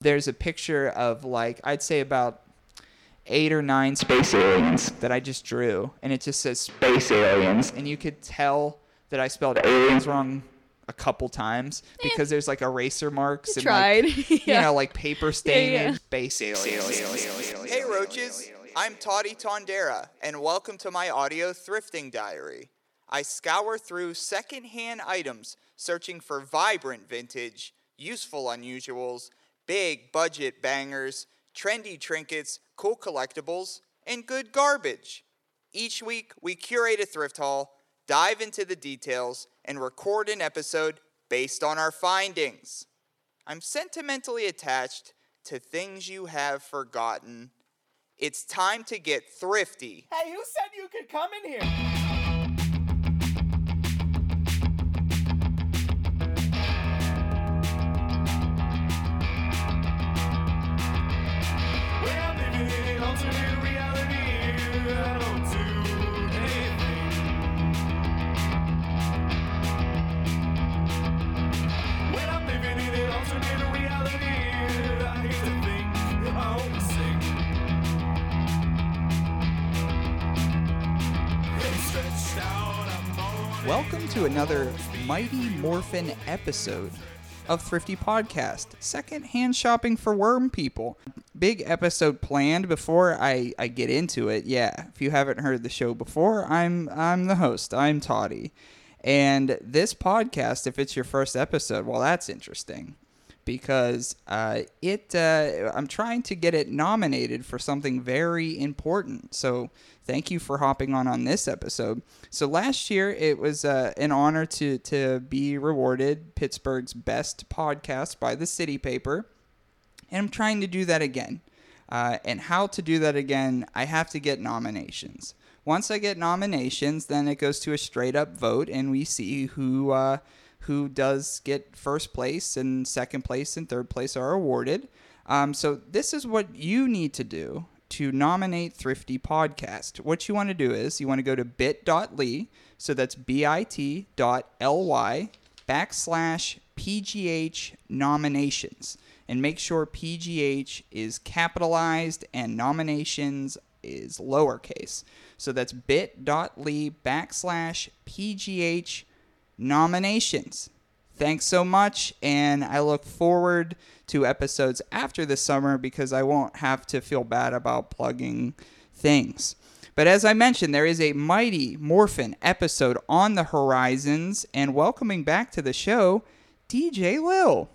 there's a picture of like I'd say about eight or nine space aliens that I just drew, and it just says space aliens, and you could tell that I spelled aliens wrong a couple times eh. because there's like eraser marks and tried. like, you know like paper stain yeah. and space aliens. Hey roaches, I'm Toddy Tondera, and welcome to my audio thrifting diary. I scour through secondhand items searching for vibrant vintage, useful unusuals, big budget bangers, trendy trinkets, cool collectibles, and good garbage. Each week, we curate a thrift haul, dive into the details, and record an episode based on our findings. I'm sentimentally attached to things you have forgotten. It's time to get thrifty. Hey, who said you could come in here? Welcome to another Mighty Morphin episode of Thrifty Podcast, second-hand shopping for worm people. Big episode planned before I, I get into it. Yeah, if you haven't heard the show before, I'm I'm the host. I'm Toddy. And this podcast, if it's your first episode, well, that's interesting because uh, it uh, I'm trying to get it nominated for something very important. So thank you for hopping on on this episode. So last year it was uh, an honor to to be rewarded Pittsburgh's best podcast by the City Paper, and I'm trying to do that again. Uh, and how to do that again? I have to get nominations. Once I get nominations, then it goes to a straight up vote, and we see who uh, who does get first place and second place and third place are awarded. Um, so this is what you need to do to nominate Thrifty Podcast. What you want to do is you want to go to bit.ly, so that's bit.ly backslash PGH nominations and make sure PGH is capitalized and nominations is lowercase. So that's bit.ly backslash PGH nominations. Thanks so much, and I look forward to episodes after the summer because I won't have to feel bad about plugging things. But as I mentioned, there is a mighty Morphin episode on the horizons, and welcoming back to the show, DJ Lil.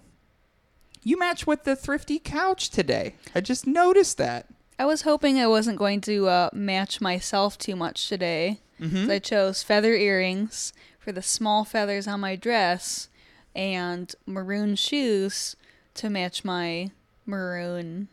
You match with the thrifty couch today. I just noticed that. I was hoping I wasn't going to uh, match myself too much today. So I chose feather earrings for the small feathers on my dress and maroon shoes to match my maroon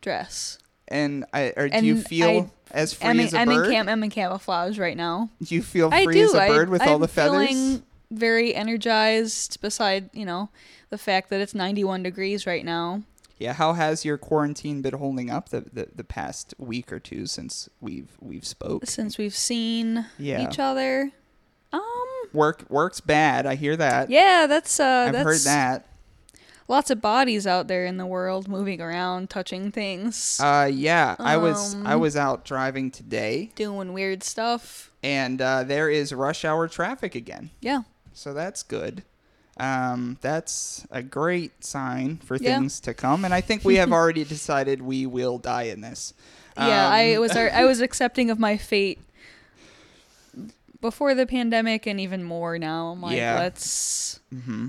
dress. And I, or do And you feel I- as free I'm as a I'm in cam- I'm in camouflage right now. do you feel I free do. as a I- bird with all I'm the feathers? feeling very energized. Beside, you know, the fact that it's 91 degrees right now. Yeah, how has your quarantine been holding up the, the, the past week or two since we've we've spoke? Since we've seen Yeah. each other. Um. Work work's bad. I hear that. Yeah, that's uh. I've that's heard that. Lots of bodies out there in the world moving around, touching things, Uh, yeah, I was I Um, was out driving today, doing weird stuff. and uh, there is rush hour traffic again. Yeah. So that's good. Um, that's a great sign for Yeah. things to come, and I think we have already decided we will die in this. Yeah, Um, I was I was accepting of my fate before the pandemic and even more now. I'm like, Yeah. Mm-hmm. let's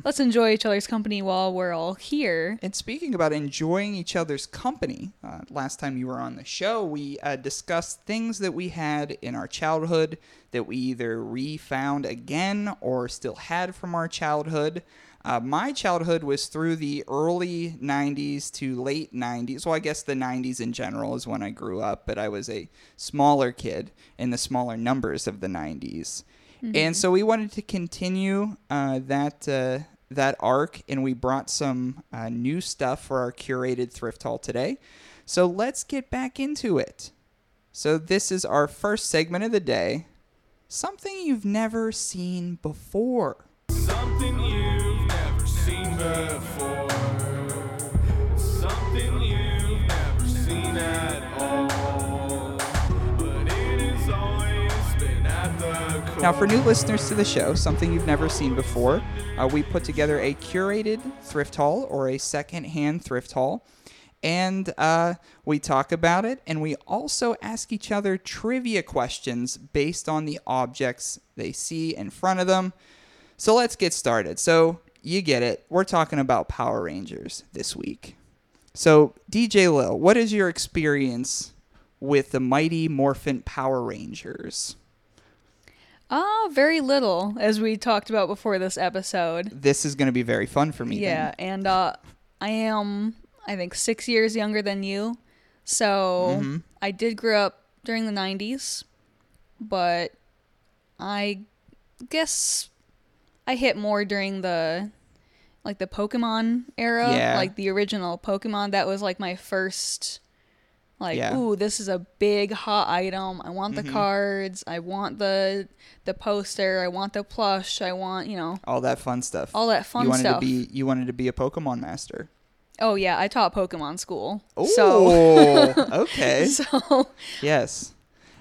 let's enjoy each other's company while we're all here. And speaking about enjoying each other's company, uh, last time you were on the show, we uh, discussed things that we had in our childhood that we either refound again or still had from our childhood. Uh, my childhood was through the early 90s to late 90s. Well, I guess the 90s in general is when I grew up, but I was a smaller kid in the smaller numbers of the 90s. And so we wanted to continue uh, that uh, that arc, and we brought some uh, new stuff for our curated thrift haul today. So let's get back into it. So this is our first segment of the day. Something you've never seen before. Something now, for new listeners to the show, something you've never seen before, uh, we put together a curated thrift haul or a secondhand thrift haul and uh, we talk about it. And we also ask each other trivia questions based on the objects they see in front of them. So let's get started. So, you get it. We're talking about Power Rangers this week. So, DJ Lil, what is your experience with the Mighty Morphin Power Rangers? Ah, very little, as we talked about before this episode. This is going to be very fun for me. Yeah, then. and uh, I am, I think, six years younger than you. So Mm-hmm. I did grow up during the 90s, but I guess I hit more during the like the Pokemon era, Yeah. like the original Pokemon. That was like my first like Yeah. Mm-hmm. ooh, this is a big hot item. I want the cards, I want the the poster, I want the plush, I want, you know, all that fun stuff. all that fun you wanted stuff. to be you wanted to be a Pokemon master. Oh yeah, I taught Pokemon school. Oh, So okay. so yes.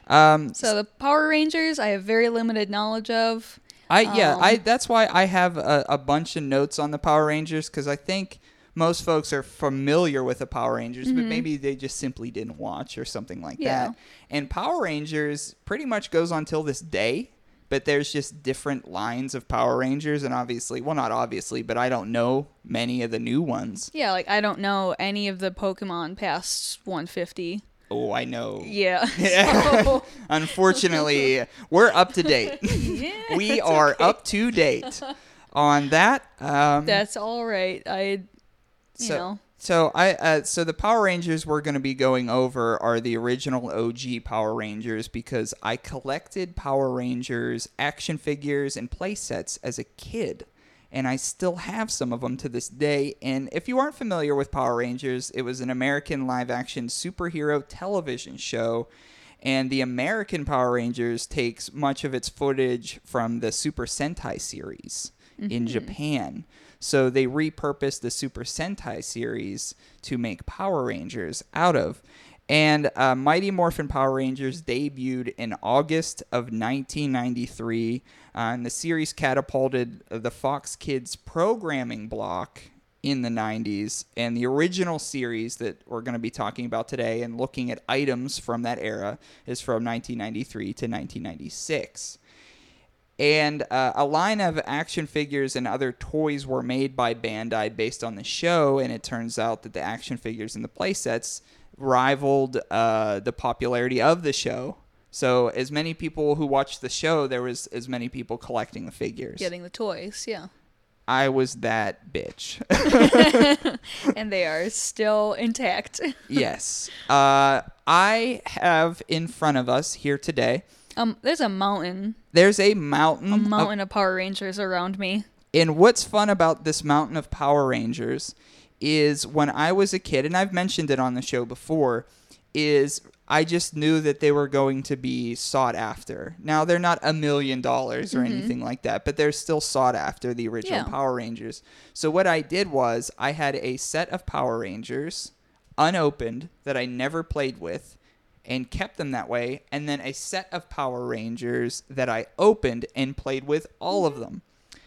Um, so the Power Rangers I have very limited knowledge of. I yeah, Um, I that's why I have a, a bunch of notes on the Power Rangers because I think most folks are familiar with the Power Rangers, but maybe they just simply didn't watch or something like Mm-hmm. Yeah. that. And Power Rangers pretty much goes on till this day, but there's just different lines of Power Rangers, and obviously, well, not obviously, but I don't know many of the new ones. Yeah, like I don't know any of the Pokemon past 150. Oh, I know. Yeah. So, Unfortunately, we're up to date. yeah, we are okay. up to date on that. Um, That's all right. I you so, know. So I uh, so the Power Rangers we're going to be going over are the original OG Power Rangers because I collected Power Rangers action figures and play sets as a kid and I still have some of them to this day and if you aren't familiar with Power Rangers it was an American live action superhero television show and the American Power Rangers takes much of its footage from the Super Sentai series in Japan. So they repurposed the Super Sentai series to make Power Rangers out of. And uh, Mighty Morphin Power Rangers debuted in August of 1993. Uh, and the series catapulted the Fox Kids programming block in the 90s. And the original series that we're going to be talking about today and looking at items from that era is from 1993 to 1996 and uh, a line of action figures and other toys were made by Bandai based on the show, and it turns out that the action figures and the playsets rivaled uh, the popularity of the show. So, as many people who watched the show, there was as many people collecting the figures. Getting the toys, yeah. I was that bitch. and they are still intact. yes. Uh, I have in front of us here today. Um, there's a mountain, There's a mountain, a of mountain of Power Rangers around me. And what's fun about this mountain of Power Rangers is when I was a kid, and I've mentioned it on the show before, is I just knew that they were going to be sought after. Now they're not a million dollars or mm-hmm. anything like that, but they're still sought after the original Yeah. Power Rangers. So what I did was I had a set of Power Rangers unopened that I never played with and kept them that way, and then a set of Power Rangers that I opened and played with all of them.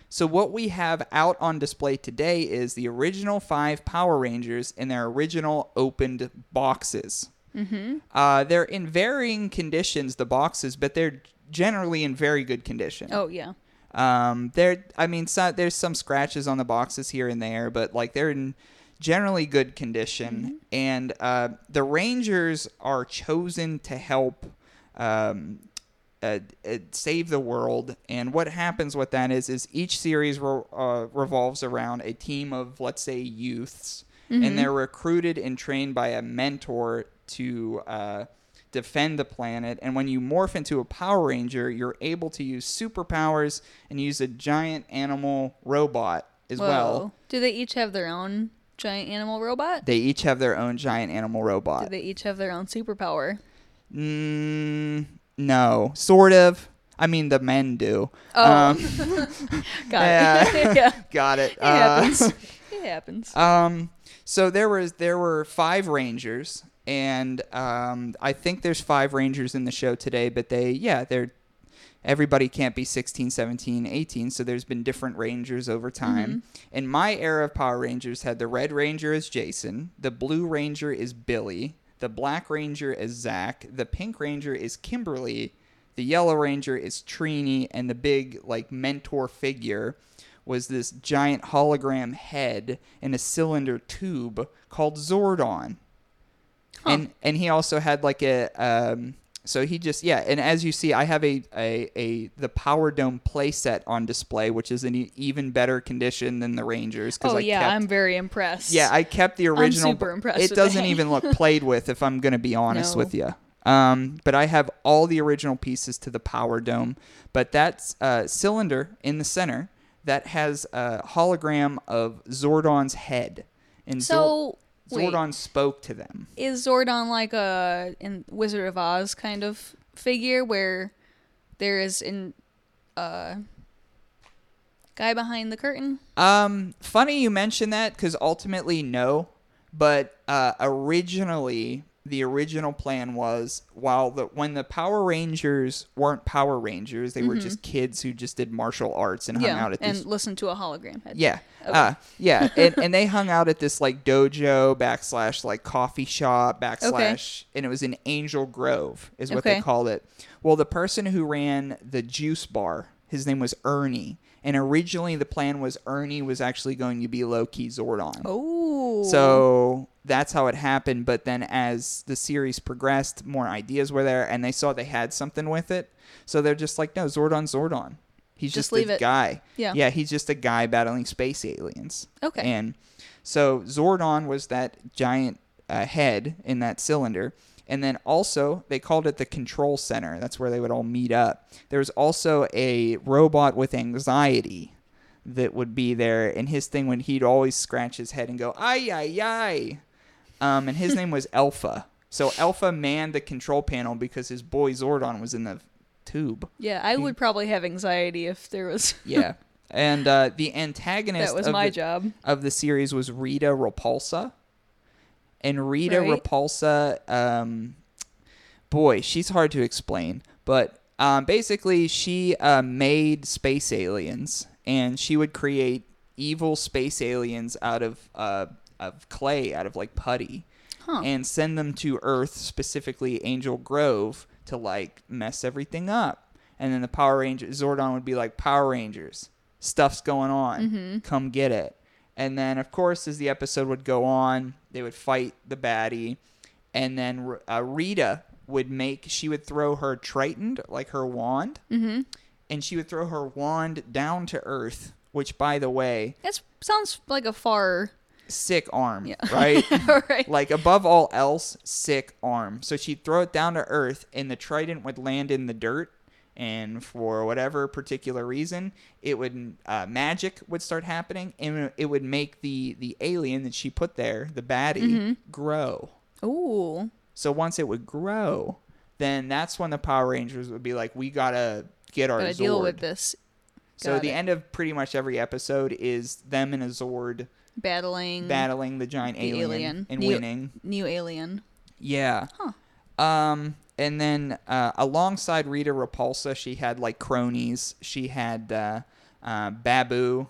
So what we have out on display today is the original five Power Rangers in their original opened boxes. Mm-hmm. Uh, they're in varying conditions, the boxes, but they're generally in very good condition. Oh yeah. Um, there, I mean, so, there's some scratches on the boxes here and there, but like they're in generally good condition. And uh, the Rangers are chosen to help um, uh, uh, save the world. And what happens with that is, is each series re- uh, revolves around a team of, let's say, youths, and they're recruited and trained by a mentor to. Uh, defend the planet. And when you morph into a Power Ranger, you're able to use superpowers and use a giant animal robot as Whoa. well. Do they each have their own giant animal robot? They each have their own giant animal robot. Do they each have their own superpower? Mm, no, sort of. I mean, the men do. Oh. Um, Got Yeah. it. yeah. got it. It Uh, happens. it happens. Um, so there was there were five rangers, and um, I think there's five rangers in the show today. But they, yeah, they're everybody can't be 16, 17, 18, so there's been different Rangers over time. And my era of Power Rangers had the Red Ranger as Jason, the Blue Ranger is Billy, the Black Ranger is Zach, the Pink Ranger is Kimberly, the Yellow Ranger is Trini, and the big like mentor figure was this giant hologram head in a cylinder tube called Zordon. And and he also had like a um so he just yeah, and as you see I have a a, a the Power Dome playset on display which is in even better condition than the Rangers Oh I yeah, kept, I'm very impressed. yeah, I kept the original. super impressed It doesn't even look played with, if I'm going to be honest No. with you. Um, but I have all the original pieces to the power dome. But that uh, cylinder in the center that has a hologram of Zordon's head, and So wait, Zordon spoke to them. is Zordon like a in Wizard of Oz kind of figure where there is an uh guy behind the curtain? Um, funny you mention that because ultimately no, but uh, originally the original plan was while the when the Power Rangers weren't Power Rangers, they were just kids who just did martial arts and hung Mm-hmm. yeah, out at and these. listen to a hologram head. Yeah, Okay. uh, yeah, and, and they hung out at this like dojo backslash like coffee shop backslash, and it was in Angel Grove is what they called it. Well, the person who ran the juice bar, his name was Ernie, and originally the plan was Ernie was actually going to be low key Zordon. Oh. So that's how it happened. But then as the series progressed, more ideas were there, and they saw they had something with it. So they're just like, no, Zordon, Zordon. He's Just just, a it. guy. Yeah. Yeah, he's just a guy battling space aliens. Okay. And so Zordon was that giant uh, head in that cylinder. And then also, they called it the control center. That's where they would all meet up. There was also a robot with anxiety that would be there. And his thing when he'd always scratch his head and go, ay, ay, ay. Um, and his name was Alpha. So Alpha manned the control panel because his boy Zordon was in the tube. yeah, I would probably have anxiety if there was Yeah. And uh, the antagonist that was of my the, job. of the series was Rita Repulsa. And Rita Right. Repulsa, um, boy, she's hard to explain. But um, basically, she uh, made space aliens, and she would create evil space aliens out of uh, of clay, out of like putty, Huh. and send them to Earth, specifically Angel Grove, to like mess everything up. And then the Power Rangers, Zordon would be like, Power Rangers, stuff's going on, come get it. And then, of course, as the episode would go on, they would fight the baddie, and then uh, Rita would make she would throw her trident, like her wand, Mm-hmm. and she would throw her wand down to Earth. Which, by the way, That sounds like a far. Sick arm, Yeah. right? Right. like above all else, sick arm. So she'd throw it down to earth, and the trident would land in the dirt. And for whatever particular reason, it would uh, magic would start happening, and it would make the the alien that she put there, the baddie, Mm-hmm. grow. Ooh. So once it would grow, then that's when the Power Rangers would be like, "We gotta get our Gotta Zord." deal with this. so Got the end of pretty much every episode is them and a Zord Battling battling the giant the alien, alien. and New- winning. new alien. Yeah. Huh. Um, and then uh, alongside Rita Repulsa, she had like cronies. She had uh, uh, Baboo,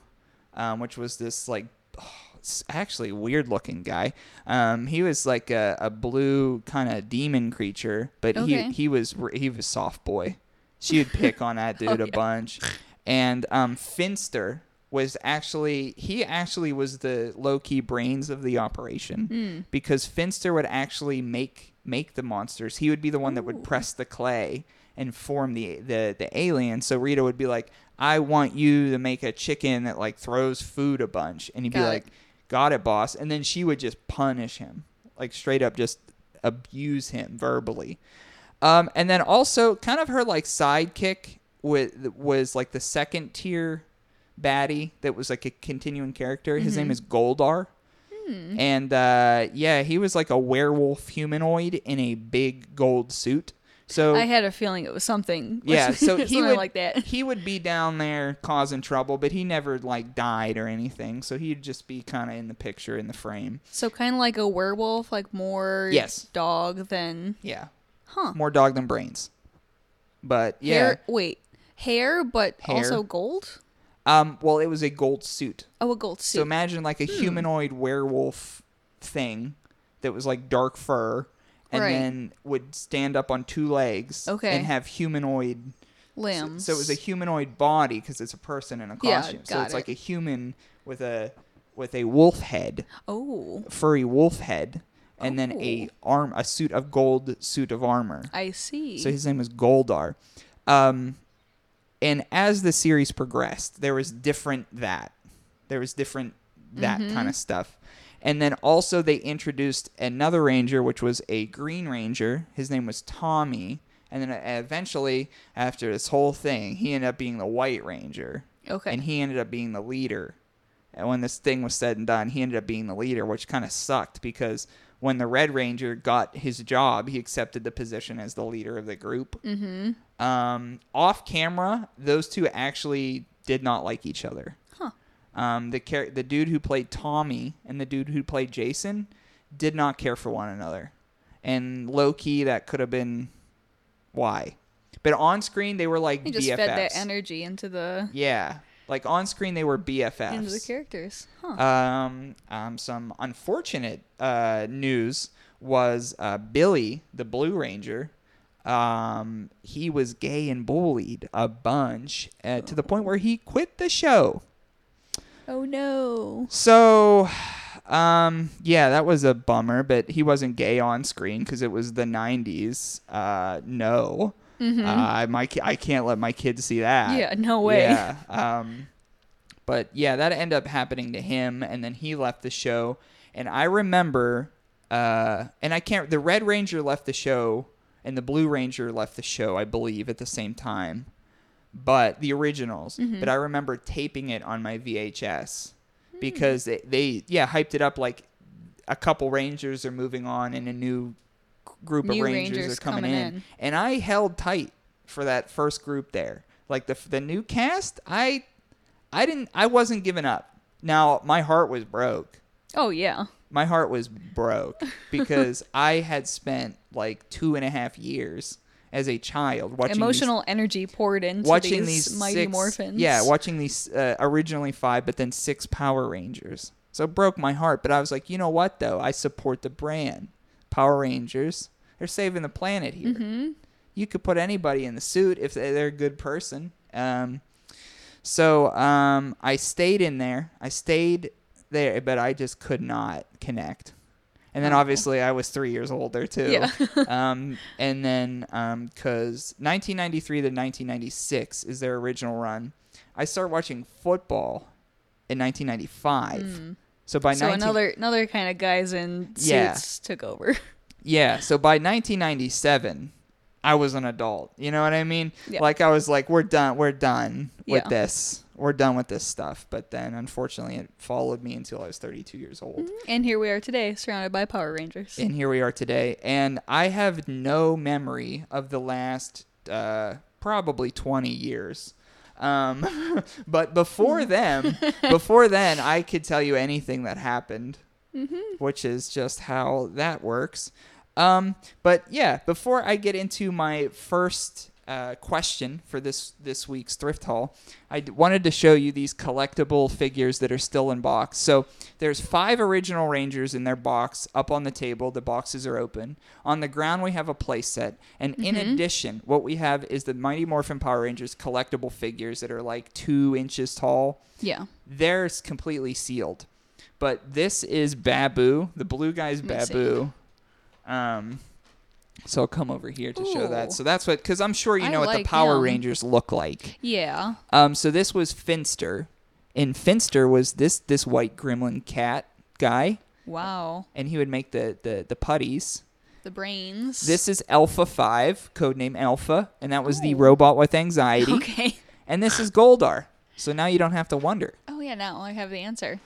um, which was this like actually weird looking guy. Um, he was like a, a blue kind of demon creature, but Okay. he he was he was soft boy. She would pick on that dude Oh, a yeah. bunch. And um, Finster was actually he actually was the low key brains of the operation Hmm. because Finster would actually make make the monsters. He would be the one that would press the clay and form the the the alien. So Rita would be like, "I want you to make a chicken that like throws food a bunch," and he'd be it. like, "Got it, boss." And then she would just punish him, like straight up, just abuse him verbally. Um, and then also kind of her like sidekick with was like the second tier baddie that was like a continuing character. His Mm-hmm. name is Goldar. Hmm. And uh, yeah, he was like a werewolf humanoid in a big gold suit. So I had a feeling it was something. yeah, so he would like that. he would be down there causing trouble, but he never like died or anything. So he'd just be kind of in the picture in the frame. So kind of like a werewolf, like more Yes. dog than Yeah, huh. more dog than brains. But yeah, Hair, wait, Hair, but Hair. also gold. Um, well, it was a gold suit. Oh, a gold suit. So imagine like a humanoid werewolf thing that was like dark fur and Right. then would stand up on two legs Okay. and have humanoid Limbs. So it was a humanoid body because it's a person in a Yeah, costume. so got it's like it. a human with a with a wolf head, Oh, furry wolf head, and then a Oh. arm a suit of gold suit of armor. I see. So his name was Goldar. Um, and as the series progressed, there was different that. There was different that Mm-hmm. kind of stuff. And then also they introduced another ranger, which was a green ranger. His name was Tommy. And then uh, eventually, after this whole thing, he ended up being the white ranger. okay. And he ended up being the leader. And when this thing was said and done, he ended up being the leader, which kind of sucked because when the Red Ranger got his job, he accepted the position as the leader of the group. Mm-hmm. Um, off camera, those two actually did not like each other. Huh. Um, the the dude who played Tommy and the dude who played Jason did not care for one another, and low key that could have been why. But on screen they were like He just BFFs. fed that energy into the Yeah, like on screen they were BFFs. into the characters. Huh. Um, um, some unfortunate uh, news was uh, Billy, the Blue Ranger. Um, he was gay and bullied a bunch uh, to the point where he quit the show. oh no. So, um, yeah, that was a bummer. But he wasn't gay on screen because it was the '90s. Uh, no, uh, my I can't let my kids see that. Mm-hmm. Yeah, no way. Yeah. Um, but yeah, that ended up happening to him, and then he left the show. And I remember, uh, and I can't. The Red Ranger left the show, and the Blue Ranger left the show, I believe, at the same time. But the originals. Mm-hmm. But I remember taping it on my Hmm. VHS because they, they, yeah, hyped it up like a couple Rangers are moving on, and a new group New of Rangers, Rangers are coming, coming in. in. And I held tight for that first group there. Like the the new cast, I I didn't I wasn't giving up. Now my heart was broke. Oh yeah. My heart was broke because I had spent like two and a half years as a child watching these- Emotional energy poured into watching these, these mighty six, morphins. Yeah, watching these uh, originally five, but then six Power Rangers. So it broke my heart. But I was like, you know what though? I support the brand. Power Rangers. They're saving the planet here. Mm-hmm. You could put anybody in the suit if they- they're a good person. Um, so um, I stayed in there. I stayed there, but I just could not connect. And then obviously I was three years older too. Yeah. um, and then because 1993 to 1996 is their original run, I started watching football in 1995. So by so 19- another another kind of guys in suits Yeah. took over. Yeah, so by 1997, I was an adult. You know what I mean? Yeah. Like I was like, we're done. We're done with this. We're done with this stuff. But then, unfortunately, it followed me until I was 32 years old. and here we are today, surrounded by Power Rangers. And here we are today. And I have no memory of the last uh, probably 20 years. Um, but before them, before then, I could tell you anything that happened, which is just how that works. Um, but yeah, before I get into my first uh, question for this this week's thrift haul, I d- wanted to show you these collectible figures that are still in box. So there's five original Rangers in their box up on the table. The boxes are open. On the ground we have a play set, and in addition, what we have is the Mighty Morphin Power Rangers collectible figures that are like two inches tall yeah. they're completely sealed. But this is Baboo. The blue guy's Let me see. Baboo. Um, so I'll come over here to show that. Ooh. So that's what, because I'm sure you I know what the Power him. Rangers look like. Yeah. Um, so this was Finster, and Finster was this this white gremlin cat guy, Wow. and he would make the the the putties. The brains. This is Alpha Five, codename Alpha, and that was the Oh. robot with anxiety. Okay. And this is Goldar. So now you don't have to wonder. Oh yeah, now I have the answer.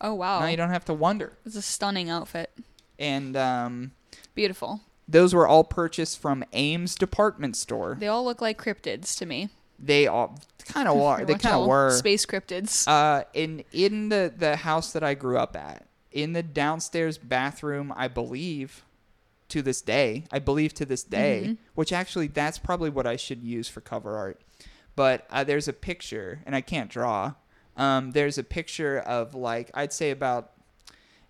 Oh wow. Now you don't have to wonder. It's a stunning outfit. And um, Beautiful. Those were all purchased from Ames Department Store. They all look like cryptids to me. They all kind of are. They kind of were. space cryptids. Uh, in in the the house that I grew up at, in the downstairs bathroom, I believe, to this day, I believe to this day, Mm-hmm. which actually that's probably what I should use for cover art. but uh, there's a picture, and I can't draw. Um, there's a picture of like I'd say about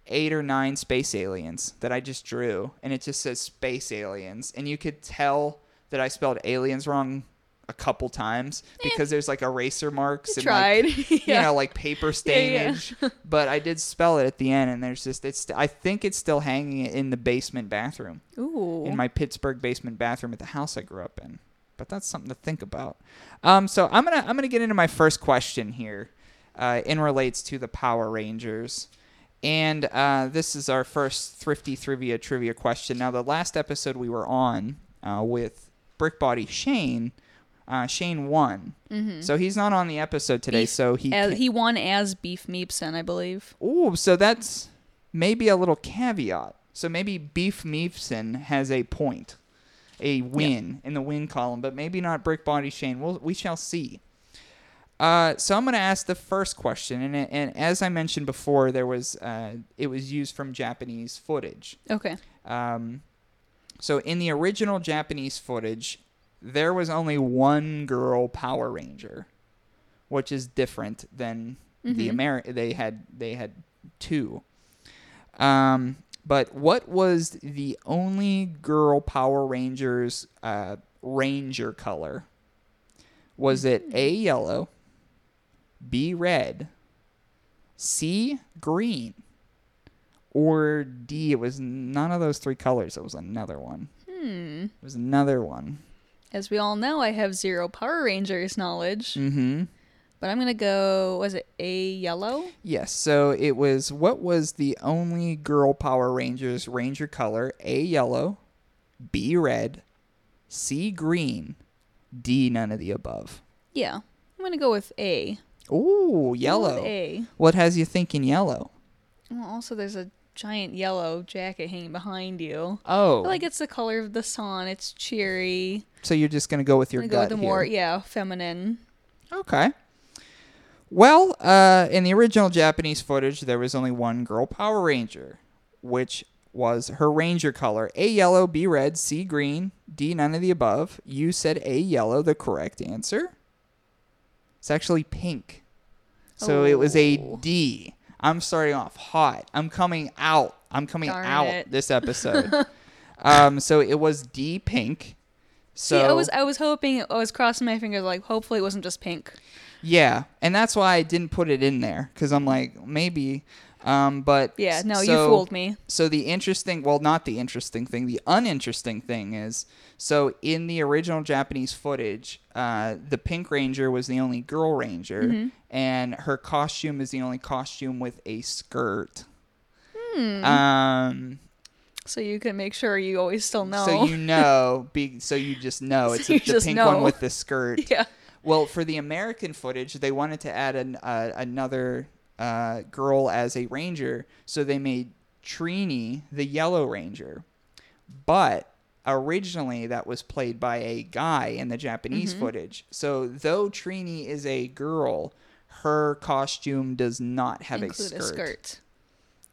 eight or nine space aliens that I just drew, and it just says space aliens, and you could tell that I spelled aliens wrong a couple times because there's like eraser marks and tried. like, Yeah. you know like paper Yeah, yeah. stainage. but I did spell it at the end, and there's just it's. I think it's still hanging in the basement bathroom Ooh. in my Pittsburgh basement bathroom at the house I grew up in. But that's something to think about. Um, so I'm gonna I'm gonna get into my first question here, uh, in relates to the Power Rangers, and uh, this is our first thrifty trivia trivia question. Now the last episode we were on uh, with Brickbody Shane, uh, Shane won, so he's not on the episode today. Beef- so he as, he won as Beef Meepson, I believe. Ooh, so that's maybe a little caveat. So maybe Beef Meefson has a point, a win in the win column, but maybe not Brick Body Shane. We'll, we shall see. Uh, so I'm going to ask the first question, and, and as I mentioned before, there was uh, it was used from Japanese footage. Okay. Um, so in the original Japanese footage, there was only one girl Power Ranger, which is different than the Ameri- They had they had two. Um, but what was the only girl Power Rangers uh, Ranger color? Was it A yellow, B red, C green, or D? It was none of those three colors. It was another one. Hmm. It was another one. As we all know, I have zero Power Rangers knowledge, Mm-hmm. but I'm gonna go. Was it a yellow? Yes. So it was what was the only girl Power Rangers Ranger color? A yellow, B red, C green, D none of the above. Yeah, I'm gonna go with A. Ooh, yellow. A. What has you thinking yellow? Well, also there's a giant yellow jacket hanging behind you. Oh, I like it's the color of the sun. It's cheery. so you're just gonna go with your I'm gonna go gut with the more here. yeah feminine. Okay. Well, uh, in the original Japanese footage, there was only one girl Power Ranger, which was her Ranger color: A yellow, B red, C green, D none of the above. You said A yellow, the correct answer. It's actually pink. So it was a Oh. D. I'm starting off hot. I'm coming out. I'm coming Darn out it. this episode. um, so it was D pink. So See, I was I was hoping I was crossing my fingers like hopefully it wasn't just pink. Yeah, and that's why I didn't put it in there because I'm like maybe, um, but Yeah, no, you fooled me. So the interesting, well, not the interesting thing, the uninteresting thing is, so in the original Japanese footage, uh, the Pink Ranger was the only girl Ranger, Mm-hmm. and her costume is the only costume with a skirt. Hmm. Um, So you can make sure you always still know. so you know, be, so you just know it's So you the pink know. one with the skirt. yeah. Well, for the American footage, they wanted to add an, uh, another uh, girl as a ranger, so they made Trini the Yellow Ranger. But originally, that was played by a guy in the Japanese Mm-hmm. footage. So though Trini is a girl, her costume does not have Include a skirt.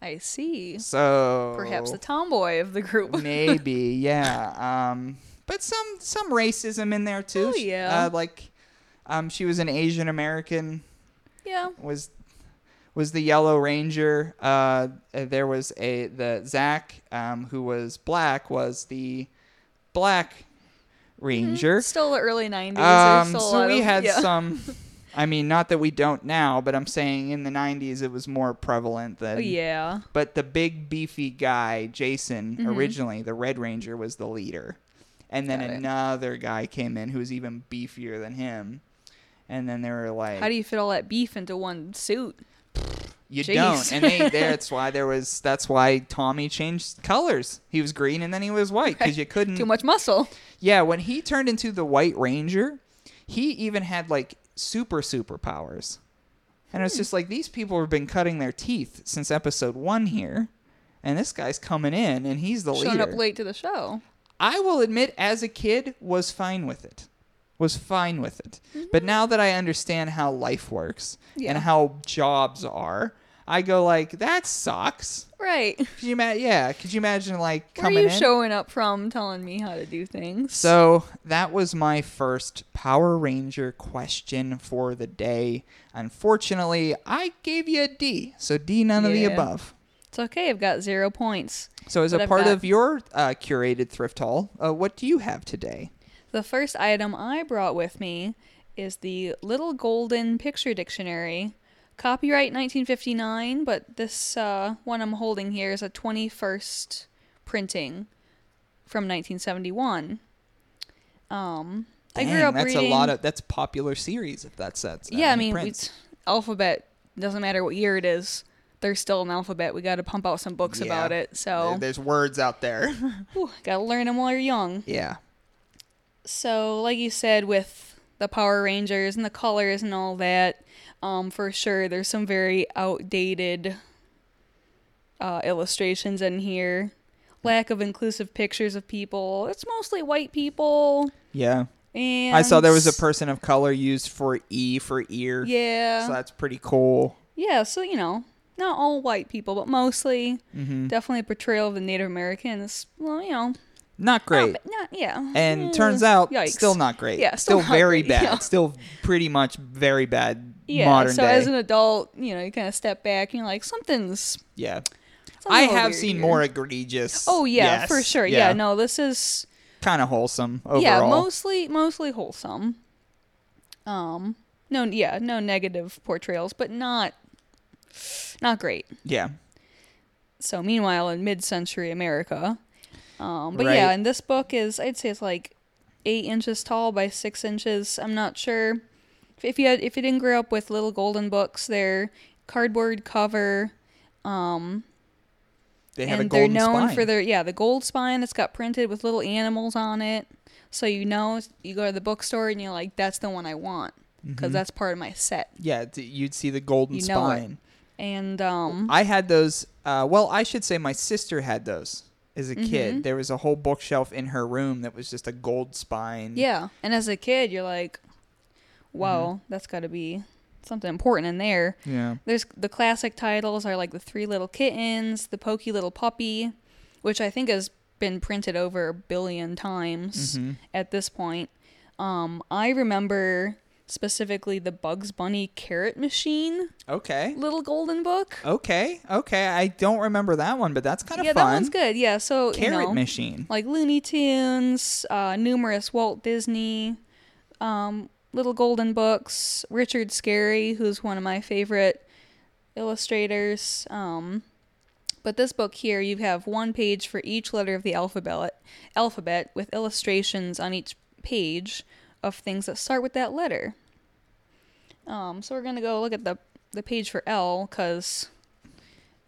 I see. So Perhaps the tomboy of the group. maybe yeah um but some some racism in there too Oh, yeah. uh, like um she was an asian american yeah. was was the yellow ranger uh there was a the zach um who was black was the black ranger Still the early 90s. Um so we of- had yeah. some i mean not that we don't now but i'm saying in the 90s it was more prevalent than Oh, yeah. but the big beefy guy, Jason, Mm-hmm. originally the Red Ranger was the leader, and then Got it. another guy came in who was even beefier than him, and then they were like, How do you fit all that beef into one suit? You Jeez. don't?" And they that's why there was that's why Tommy changed colors. He was green and then he was white because you couldn't. Too much muscle. Yeah, when he turned into the White Ranger, he even had like super superpowers. And Hmm. it's just like these people have been cutting their teeth since episode one here, and this guy's coming in and he's the Showing leader. up late to the show. I will admit, as a kid, was fine with it. Was fine with it. But now that I understand how life works Yeah. and how jobs are, I go like, that sucks. Right. Could you ima- Yeah. Could you imagine like coming? Where are you in? showing up from telling me how to do things? So that was my first Power Ranger question for the day. Unfortunately, I gave you a D. So D, none of the above. it's okay. I've got zero points. So as But a part got- of your uh, curated thrift haul, uh, what do you have today? The first item I brought with me is the Little Golden Picture Dictionary. Copyright 1959, but this uh, one I'm holding here is a 21st printing from 1971. Um, I grew Dang, up that's reading. a lot of that's popular series if that that's yeah, I mean, we, alphabet doesn't matter what year it is. There's still an alphabet. We got to pump out some books about it. So, there's words out there. got to learn them while you're young. yeah. So, like you said, with the Power Rangers and the colors and all that, um, for sure, there's some very outdated uh, illustrations in here. Lack of inclusive pictures of people. It's mostly white people. Yeah. And I saw there was a person of color used for E for ear. Yeah. So that's pretty cool. yeah. So you know, not all white people, but mostly hmm definitely a portrayal of the Native Americans. Well, you know, Not great. Not, not yeah. and Eh, turns out yikes. still not great. Yeah, still, still very great, bad. yeah. Still pretty much very bad Yeah. modern so day. as an adult, you know, you kind of step back and you're like, something's. yeah. I have seen here. more egregious. Oh yeah, yes, for sure. Yeah. no, this is Kind of wholesome overall. yeah, mostly mostly wholesome. Um, no, yeah, no negative portrayals, but not not great. Yeah. So meanwhile, in mid-century America, um, but Right. yeah, and this book is I'd say it's like eight inches tall by six inches. I'm not sure if you had if you didn't grow up with little golden books, they're cardboard cover. Um, They have a and they're known spine. for their yeah the gold spine that's got printed with little animals on it. So you know you go to the bookstore and you're like that's the one I want because Mhm. that's part of my set. Yeah, you'd see the golden You know it. spine. And um, I had those. Uh, well, I should say my sister had those as a kid. There was a whole bookshelf in her room that was just a gold spine. Yeah, and as a kid, you're like, "Wow, that's got to be something important in there." Yeah. There's the classic titles are like the Three Little Kittens, the Pokey Little Puppy, which I think has been printed over a billion times Mhm. at this point. Um, I remember specifically the Bugs Bunny Carrot Machine Okay. little golden book. Okay. Okay. I don't remember that one, but that's kind of yeah, fun. that one's good. Yeah, so you Carrot know, machine. like Looney Tunes, uh, numerous Walt Disney, um, little golden books. Richard Scarry, who's one of my favorite illustrators. Um, but this book here, you have one page for each letter of the alphabet, alphabet with illustrations on each page of things that start with that letter. Um, so we're gonna go look at the the page for L, cause.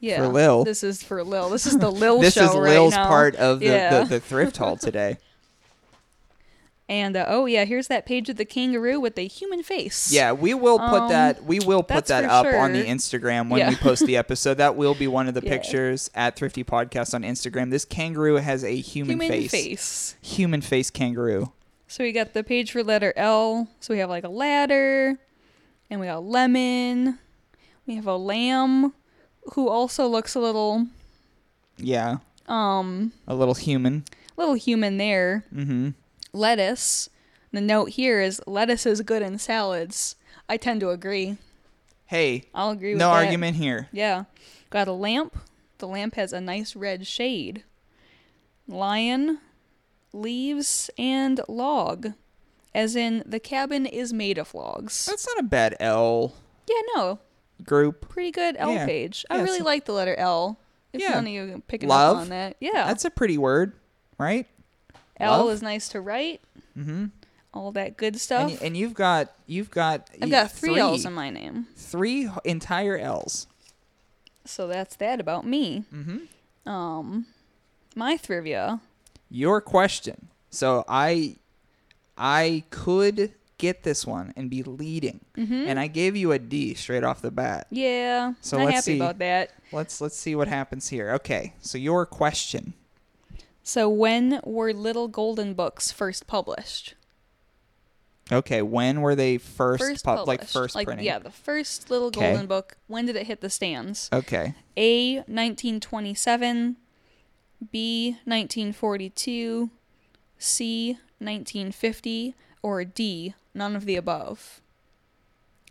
Yeah, for Lil. This is for Lil. This is the Lil this show is right Lil's now. part of the, Yeah. the, the thrift haul today. And uh, oh yeah, here's that page of the kangaroo with the human face. Yeah, we will put Um, that. We will put that up on the. Instagram when Yeah. we post the episode. That will be one of the Yeah. pictures at Thrifty Podcast on Instagram. This kangaroo has a human, human face. face. Human face kangaroo. So we got the page for letter L. So we have like a ladder, and we got lemon. We have a lamb, who also looks a little Yeah, um a little human. little human there. Mm-hmm. Lettuce. The note here is lettuce is good in salads. I tend to agree. Hey, I'll agree with no that. argument here. Yeah. Got a lamp. The lamp has a nice red shade. Lion, leaves, and log. As in, the cabin is made of logs. That's not a bad L Yeah, no. group. Pretty good L Yeah. page. I Yeah, really so- like the letter L. If Yeah. none of you picking Love. up on that. Yeah. That's a pretty word, right? L love. is nice to write. Mm-hmm. All that good stuff. And, and you've got you've got I've got three, L's in my name. three entire L's. So that's that about me. Mm-hmm. Um, my trivia. Your question. So I I could get this one and be leading, Mm-hmm. and I gave you a D straight off the bat. Yeah, So not let's happy see. about that. Let's let's see what happens here. Okay, so your question. So when were Little Golden Books first published? Okay, when were they first, First pub- like first like, printing? Yeah, the first little Okay. golden book. When did it hit the stands? Okay. A 1927, B 1942, C 1950, or D none of the above.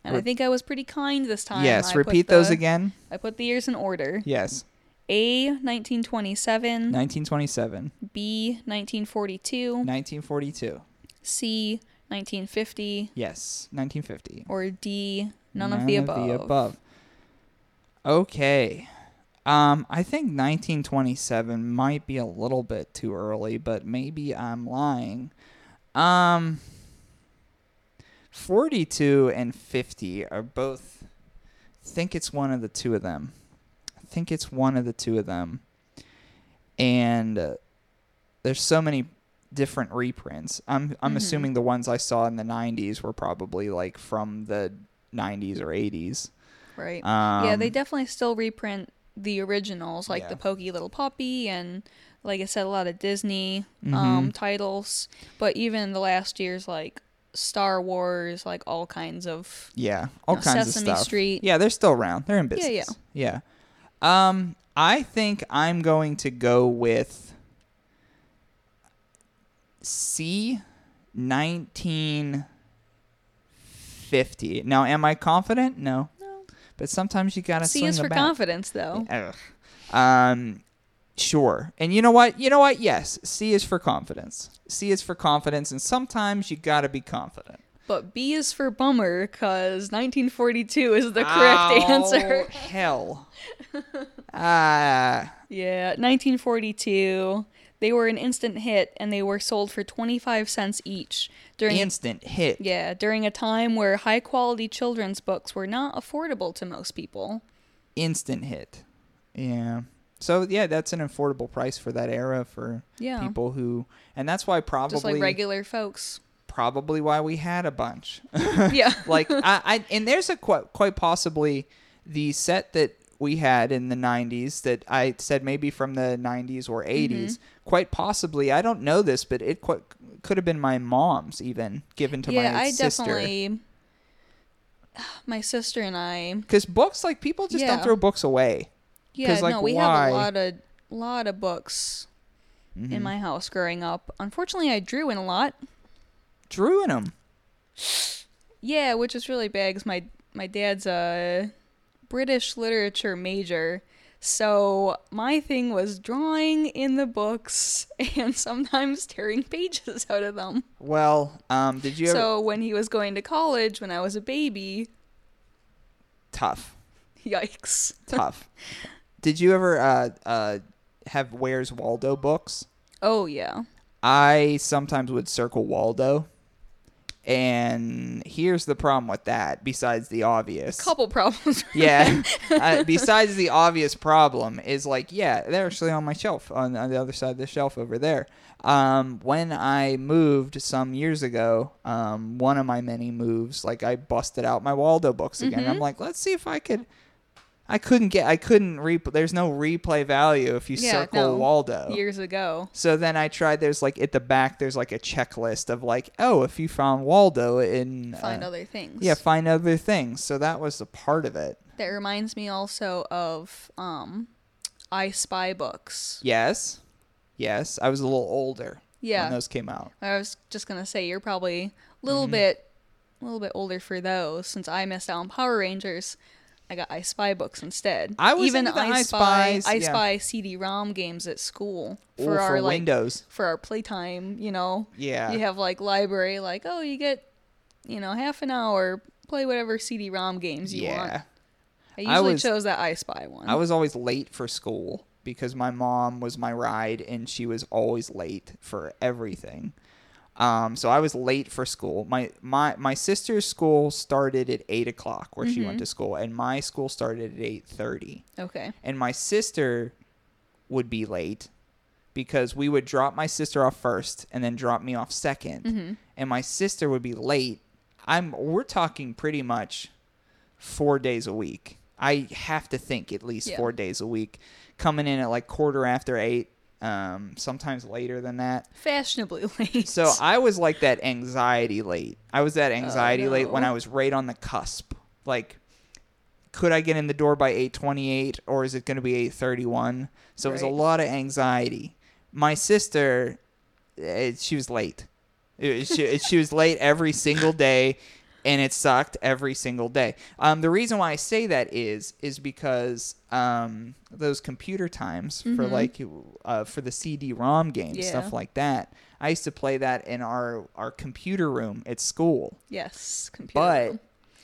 And I think I was pretty kind this time. yes, I repeat those again. I put the years in order. Yes. A 1927, 1927, B 1942, 1942. C 1950, Yes, 1950. or D none, of the above. Of the above. Okay. Um, I think 1927 might be a little bit too early, but maybe I'm lying. Um, 42 and 50 are both. I think it's one of the two of them. I think it's one of the two of them. And uh, there's so many different reprints. I'm I'm Mhm. assuming the ones I saw in the 90s were probably like from the 90s or 80s. Right. Um, yeah, they definitely still reprint the originals, like Yeah. the Pokey Little Puppy, and like I said, a lot of Disney Mm-hmm. um, titles. But even the last year's, like Star Wars, like all kinds of. Yeah, all know, kinds Sesame of stuff. Street. Yeah, they're still around. They're in Yeah, business. Yeah, yeah. Um, I think I'm going to go with C, nineteen fifty. Now, am I confident? No. But sometimes you gotta see. C is for bat. confidence, though. Ugh. Um, sure. And you know what? You know what? Yes, C is for confidence. C is for confidence, and sometimes you gotta be confident. But B is for bummer, because 1942 is the correct Ow, answer. Hell. Ah. Yeah, 1942. They were an instant hit, and they were sold for 25 cents each during instant hit. Yeah, during a time where high quality children's books were not affordable to most people. Instant hit. Yeah. So yeah, that's an affordable price for that era for Yeah. people who, and that's why probably Just like regular folks. probably why we had a bunch. yeah. like I, I and there's a quite quite possibly the set that we had in the 90s that I said maybe from the 90s or 80s Mm-hmm. quite possibly I don't know this but it quite, could have been my mom's even given to my sister. yeah, my I sister definitely my sister and I because books like people just Yeah. don't throw books away Yeah, like, no, we why? have a lot of lot of books Mm-hmm. in my house growing up. Unfortunately, I drew in a lot. drew in them Yeah, which is really bad because my my dad's a British literature major. So my thing was drawing in the books and sometimes tearing pages out of them. well um did you ever So when he was going to college when I was a baby, tough yikes. tough did you ever uh uh have Where's Waldo books Oh yeah. I sometimes would circle Waldo. And here's the problem with that, besides the obvious. Couple problems. yeah. uh, besides the obvious problem is like, yeah, they're actually on my shelf, on, on the other side of the shelf over there. Um, when I moved some years ago, um, one of my many moves, like I busted out my Waldo books again. Mm-hmm. I'm like, let's see if I could. I couldn't get. I couldn't re. There's no replay value if you Yeah, circle no. Waldo. Years ago. So then I tried. There's like at the back. There's like a checklist of like, oh, if you found Waldo in Find uh, other things. yeah, find other things. So that was a part of it. That reminds me also of um I Spy books. Yes, yes. I was a little older Yeah. when those came out. I was just gonna say you're probably a little Mm-hmm. bit, a little bit older for those. Since I missed out on Power Rangers, I got I Spy books instead. I was even into the I I Spy, I yeah. Spy CD-ROM games at school Ooh, for our for like Windows. for our playtime. You know, Yeah. you have like library, like oh you get, you know, half an hour play whatever CD-ROM games you want. yeah. I I usually was- chose that I Spy one. I was always late for school because my mom was my ride and she was always late for everything. Um, so I was late for school. My my my sister's school started at eight o'clock where she Mm-hmm. went to school, and my school started at eight thirty. okay. And my sister would be late because we would drop my sister off first and then drop me off 2nd Mm-hmm. And my sister would be late. I'm we're talking pretty much four days a week. I have to think at least Yeah. four days a week. Coming in at like quarter after eight, um, sometimes later than that. Fashionably late. So I was like that anxiety late. I was that anxiety late when Oh. I was right on the cusp. Like, could I get in the door by eight twenty eight, or is it going to be eight thirty one? So it was a lot of anxiety. My sister, eh, she was late. It- she, she was late every single day, and it sucked every single day. Um, the reason why I say that is is because um, those computer times for like uh, for the CD-ROM games, Yeah. stuff like that. I used to play that in our our computer room at school, yes, computer. but room.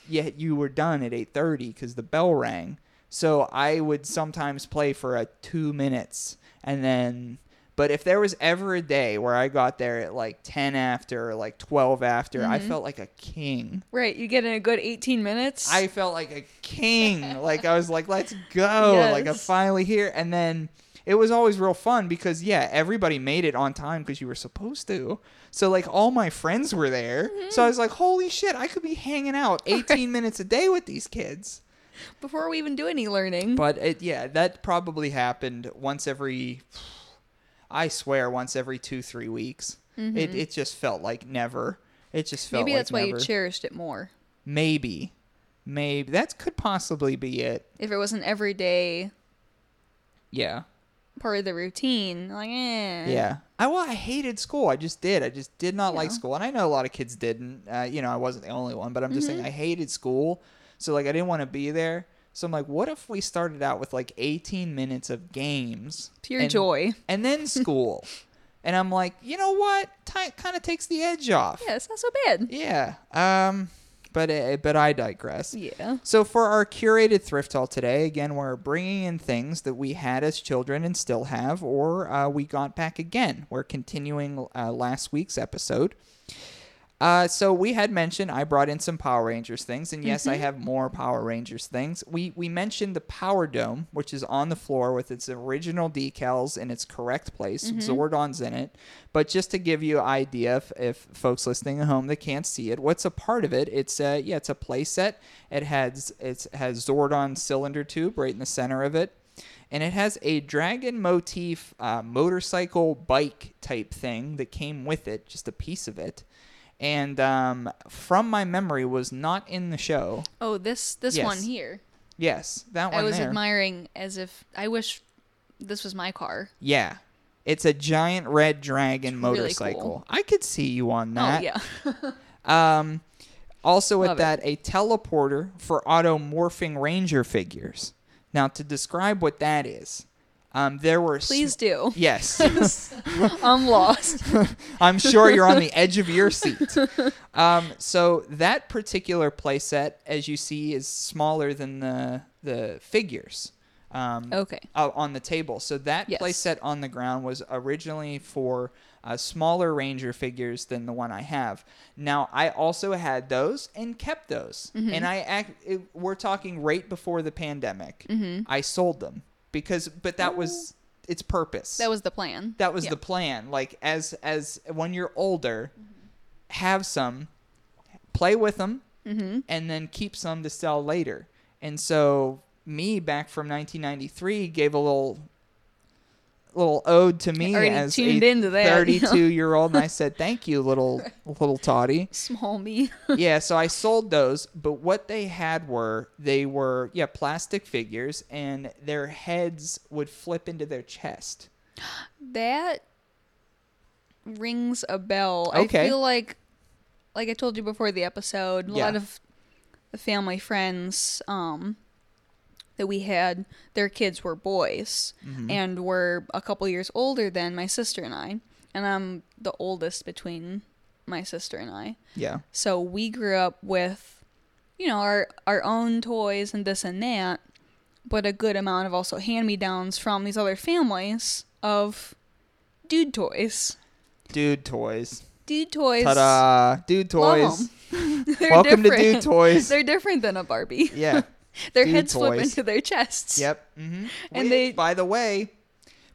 yet you were done at 8:30 because the bell rang. So I would sometimes play for a two minutes, and then. But if there was ever a day where I got there at like 10 after or like 12 after, I mm-hmm. felt like a king. right, you get in a good 18 minutes. I felt like a king. like I was like, let's go. Like I'm finally here. And then it was always real fun because yeah, everybody made it on time because you were supposed to. So like all my friends were there. So I mm-hmm. was like, holy shit, I could be hanging out 18 minutes a day with these kids. before we even do any learning. But it, yeah, that probably happened once every. I swear, once every two three weeks. It it just felt like never. It just felt Maybe like that's why never. you cherished it more. Maybe, maybe that could possibly be it. If it was an everyday Yeah. part of the routine, like eh. Yeah. I well, I hated school. I just did. I just did not like school, and I know a lot of kids didn't. Uh, you know, I wasn't the only one, but I'm just Mm-hmm. saying I hated school. So like, I didn't want to be there. So I'm like, what if we started out with like 18 minutes of games, Pure and- joy. and then school? and I'm like, you know what? Ti kind of takes the edge off. Yeah, it's not so bad. Yeah. Um. But uh, but I digress. Yeah. So for our curated thrift haul today, again, we're bringing in things that we had as children and still have, or uh, we got back again. We're continuing uh, last week's episode. Uh, so we had mentioned I brought in some Power Rangers things, and yes, I have more Power Rangers things. We we mentioned the Power Dome, which is on the floor with its original decals in its correct place. Zordon's in it, but just to give you an idea, if, if folks listening at home that can't see it, what's a part of it? It's a yeah, it's a play set. It has it has Zordon cylinder tube right in the center of it and it has a dragon motif uh, motorcycle bike type thing that came with it, just a piece of it. And um, from my memory, was not in the show. Oh, this this one here. Yes, that one I was there. admiring as if I wish this was my car. yeah, it's a giant red dragon It's really motorcycle. cool. I could see you on that. Oh yeah. Um, also with Love it. that, a teleporter for auto morphing ranger figures. Now, to describe what that is, um, there were sm- Please do. Yes. I'm lost. I'm sure you're on the edge of your seat. Um, so that particular playset, as you see, is smaller than the the figures. Um, Okay. uh, on the table. So that Yes. playset on the ground was originally for uh, smaller Ranger figures than the one I have. Now I also had those and kept those, Mm-hmm. and I act. It, we're talking right before the pandemic. Mm-hmm. I sold them because, but that was its purpose. That was the plan. That was Yeah. the plan. Like as as when you're older, have some, play with them, Mm-hmm. and then keep some to sell later. And so me back from 1993 gave a little little ode to me as tuned a into that, 32 year old, and I said thank you, little little toddy. Small me. yeah, so I sold those, but what they had were they were yeah plastic figures, and their heads would flip into their chest. that rings a bell. Okay. I feel like, like I told you before the episode, a Yeah. lot of the family friends um, that we had, their kids were boys Mm-hmm. and were a couple years older than my sister and I. And I'm the oldest between my sister and I. Yeah, So we grew up with, you know, our our own toys and this and that, but a good amount of also hand me downs from these other families of dude toys. dude toys. Dude toys. Ta-da! Dude toys. Welcome to Dude. Toys. They're different than a Barbie. Yeah. Their Dude heads flip into their chests. Yep. Mm-hmm. And they- by the way,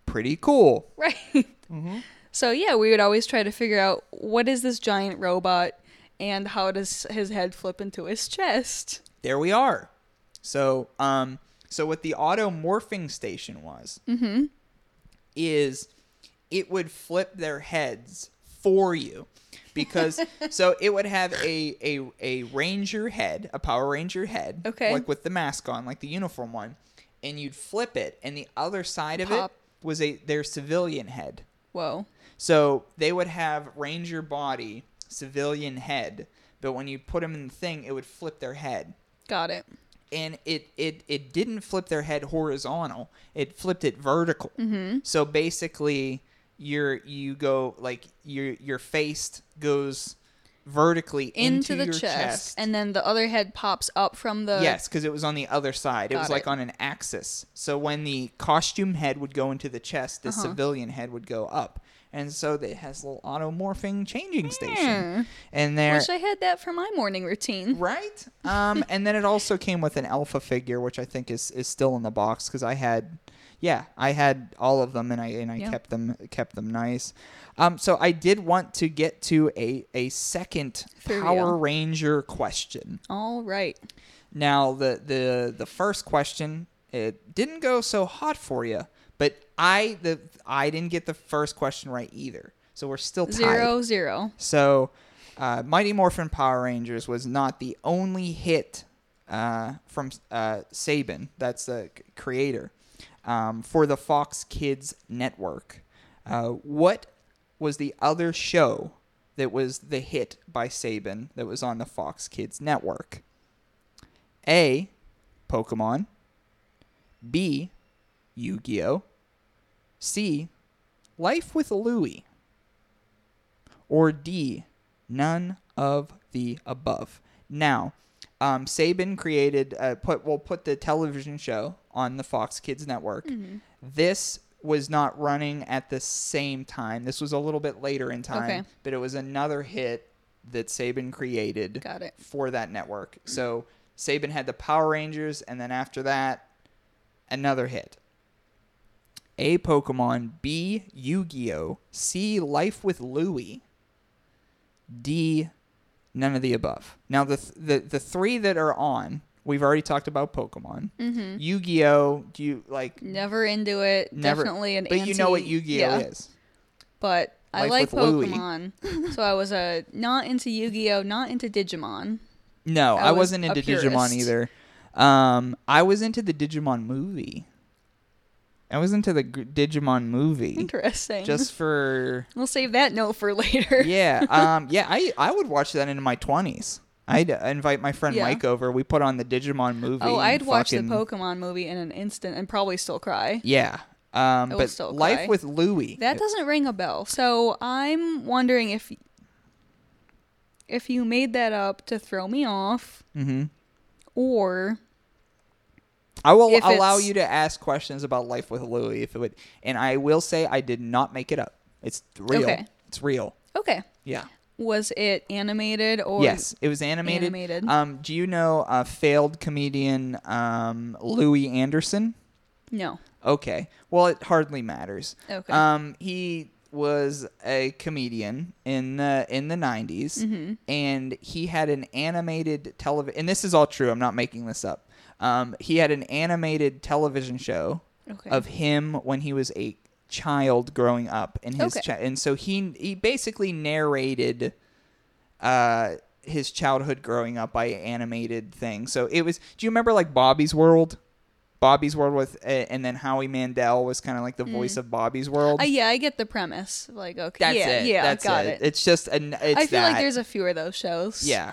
pretty cool. Right. Mm-hmm. So yeah, we would always try to figure out what is this giant robot and how does his head flip into his chest. There we are. So, um, so what the auto morphing station was Mm-hmm. is it would flip their heads for you. Because so it would have a, a a ranger head, a Power Ranger head, Okay. like with the mask on, like the uniform one, and you'd flip it, and the other side of Pop. it was a their civilian head. Whoa. So they would have ranger body, civilian head, but when you put them in the thing, it would flip their head. Got it. And it, it, it didn't flip their head horizontal. It flipped it vertical. Mm-hmm. So basically, you're you go like your your face goes vertically Into, into, the your chest, chest. and then the other head pops up from the. Yes, because it was on the other side. It Got was like it. on an axis. So when the costume head would go into the chest, the Uh-huh. civilian head would go up. And so it has a little automorphing changing Hmm. station. And there, Wish I had that for my morning routine. right? Um, and then it also came with an alpha figure, which I think is, is still in the box because I had, yeah, I had all of them and I and I Yeah. kept them kept them nice. Um, so I did want to get to a a second Trivia. Power Ranger question. All right. Now the the the first question it didn't go so hot for you, but I the I didn't get the first question right either. So we're still tied. Zero zero. So uh, Mighty Morphin Power Rangers was not the only hit uh, from uh, Saban, that's the creator, um, for the Fox Kids network. Uh, what was the other show that was the hit by Saban that was on the Fox Kids network? A. Pokemon. B. Yu Gi Oh! C. Life with Louie. Or D. None of the above. Now, um, Saban created, uh, put will put the television show on the Fox Kids network. This was not running at the same time. This was a little bit later in time, Okay. but it was another hit that Saban created Got it. for that network. So Saban had the Power Rangers, and then after that, another hit. A. Pokemon, B. Yu Gi Oh!, C. Life with Louie, D. None of the above. Now the th- the the three that are on, we've already talked about Pokemon. Mm-hmm. Yu Gi Oh! Do you like Never into it. never? Definitely an but you know what Yu Gi Oh! yeah. is. But I like. Pokemon, so I was uh, not into Yu-Gi-Oh, not into Digimon. No, I I, was wasn't into Digimon either. Um, I was into the Digimon movie. I was into the G- Digimon movie Interesting. just for we'll save that note for later. yeah, um, yeah. I I would watch that in my twenties. I'd invite my friend Yeah. Mike over. We put on the Digimon movie. Oh, I'd watch the fucking- Pokemon movie in an instant and probably still cry. Yeah, um, I would but still Life cry. with Louie. That doesn't ring a bell. So I'm wondering if if you made that up to throw me off, mm-hmm. or I will If allow it's- you to ask questions about Life with Louie if it would, and I will say I did not make it up. It's real. Okay. It's real. okay, Yeah. was it animated or yes, it was animated. Animated. Um, do you know uh, failed comedian um, Louie Anderson? No. Okay. Well, it hardly matters. Okay. Um, he was a comedian in the in the 90s Mm-hmm. and he had an animated television and this is all true. I'm not making this up. Um, he had an animated television show Okay. of him when he was a child growing up in his Okay. chi- and so he he basically narrated uh his childhood growing up by animated things. So it was do you remember like Bobby's World? Bobby's World with uh, and then Howie Mandel was kind of like the voice of Bobby's World. Uh, yeah, I get the premise. Like, okay, That's yeah, it. yeah, That's got it. it. It's just an it's I feel like there's a few of those shows. yeah.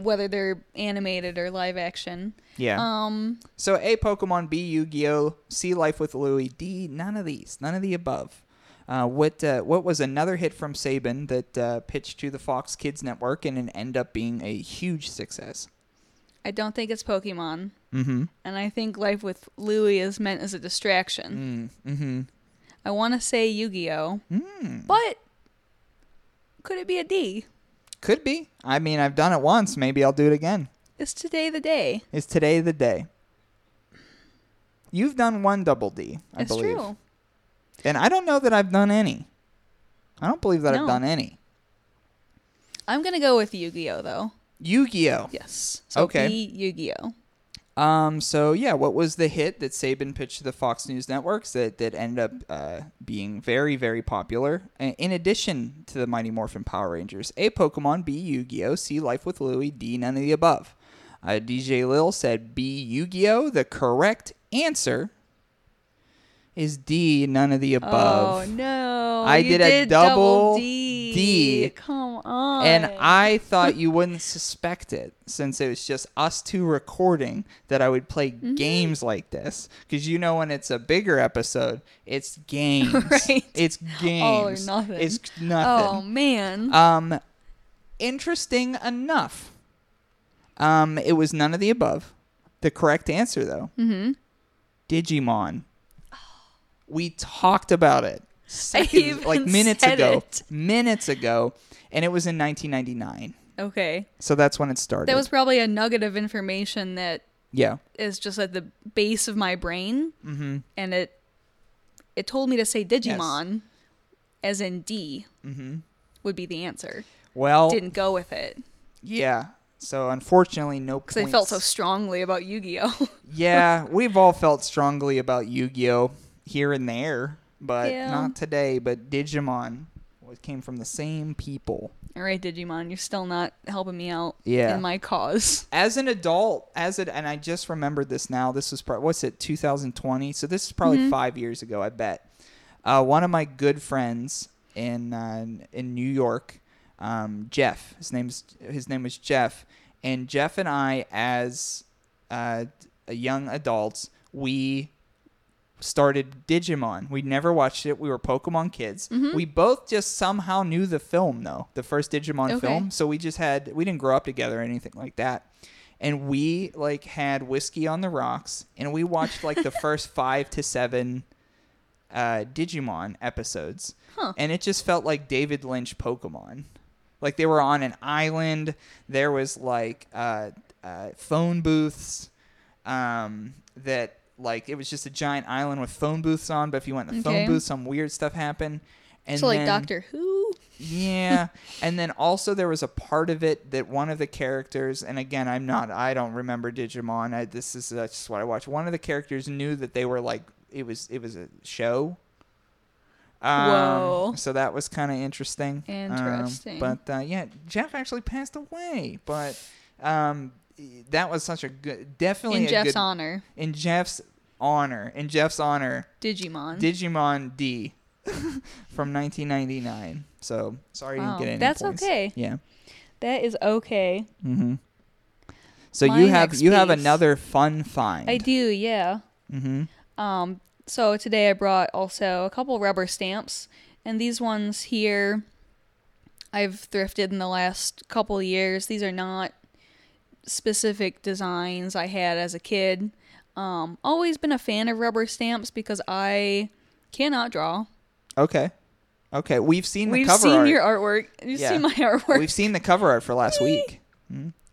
Whether they're animated or live action. Yeah. Um, So A Pokemon, B Yu-Gi-Oh, C Life with Louie, D none of these, none of the above. Uh, what uh, what was another hit from Saban that uh, pitched to the Fox Kids network and it ended up being a huge success? I don't think it's Pokemon, Mm-hmm. and I think Life with Louie is meant as a distraction. Mm, mm-hmm. I want to say Yu-Gi-Oh, Mm. but could it be a D? Could be. I mean, I've done it once. Maybe I'll do it again. Is today the day? Is today the day? You've done one double D, I it's believe. true. And I don't know that I've done any. I don't believe that I've done any. I'm gonna go with Yu-Gi-Oh though. Yu-Gi-Oh. Yes. So Okay. Yu-Gi-Oh. Um, so yeah, what was the hit that Saban pitched to the Fox News networks that that ended up uh, being very very popular? In addition to the Mighty Morphin Power Rangers, A Pokemon, B Yu-Gi-Oh, C Life with Louie, D none of the above. Uh, DJ Lil said B Yu-Gi-Oh. The correct answer is D none of the above. Oh no! I you did a double D. D. Come on. And I thought you wouldn't suspect it since it was just us two recording that I would play Mm-hmm. games like this. Because you know, when it's a bigger episode, it's games. Right. It's games. nothing. It's nothing. Oh man. Um, interesting enough. Um, it was none of the above. The correct answer, though, mm-hmm. Digimon. We talked about it seconds, like minutes ago. it. Minutes ago, and it was in 1999. Okay. So that's when it started. That was probably a nugget of information that yeah. is just at the base of my brain, Mm-hmm. and it it told me to say Digimon, as in D, Mm-hmm. would be the answer. Well, Didn't go with it yeah. So unfortunately, no because. I felt so strongly about Yu-Gi-Oh. yeah, we've all felt strongly about Yu-Gi-Oh here and there, but Yeah. not today. But Digimon was came from the same people. All right, Digimon, you're still not helping me out Yeah. in my cause. As an adult, as it, and I just remembered this now. This was pro- what's it, 2020? So this is probably Mm-hmm. five years ago, I bet. Uh, one of my good friends in uh, in New York, um, Jeff. His name's his name was Jeff, and Jeff and I, as uh, young adults, we started Digimon. We never watched it. We were Pokemon kids. We both just somehow knew the film though, the first Digimon Okay. film. So we just had we didn't grow up together or anything like that. And we like had whiskey on the rocks and we watched like the first 5 to 7 uh Digimon episodes. Huh. And it just felt like David Lynch Pokemon. Like they were on an island. There was like uh, uh, phone booths um, that like it was just a giant island with phone booths on. But if you went in the Okay. phone booth, some weird stuff happened. And so like then- Doctor Who. yeah, and then also there was a part of it that one of the characters, and again, I'm not, I don't remember Digimon. I, this is uh, just what I watched. One of the characters knew that they were like it was it was a show. Um, Whoa. So that was kind of interesting. Um, Interesting. but uh, yeah, Jeff actually passed away, but um, that was such a good, definitely In Jeff's good, honor, in Jeff's honor, in Jeff's honor, Digimon. Digimon D from 1999. So sorry you didn't get any that's points. okay. Yeah. that is okay. Mm-hmm. So My you have you have another fun find. I do, yeah. Mm-hmm. Um, so today I brought also a couple rubber stamps, and these ones here I've thrifted in the last couple years. These are not specific designs I had as a kid. Um, always been a fan of rubber stamps because I cannot draw. Okay. Okay. We've seen the cover. We've cover seen art. your artwork. You've Yeah. seen my artwork. We've seen the cover art for last week.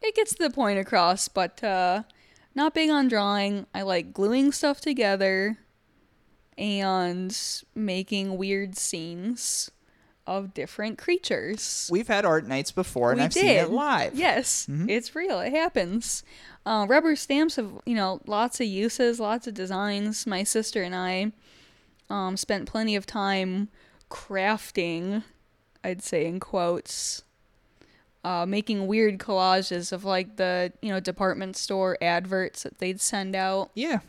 it gets the point across, but uh, not big on drawing. I like gluing stuff together and making weird scenes of different creatures. We've had art nights before, and We I've seen it live. Yes, it's real. It happens. Uh, rubber stamps have you know lots of uses, lots of designs. My sister and I um, spent plenty of time crafting. I'd say in quotes. Uh, making weird collages of like the you know department store adverts that they'd send out. Yeah.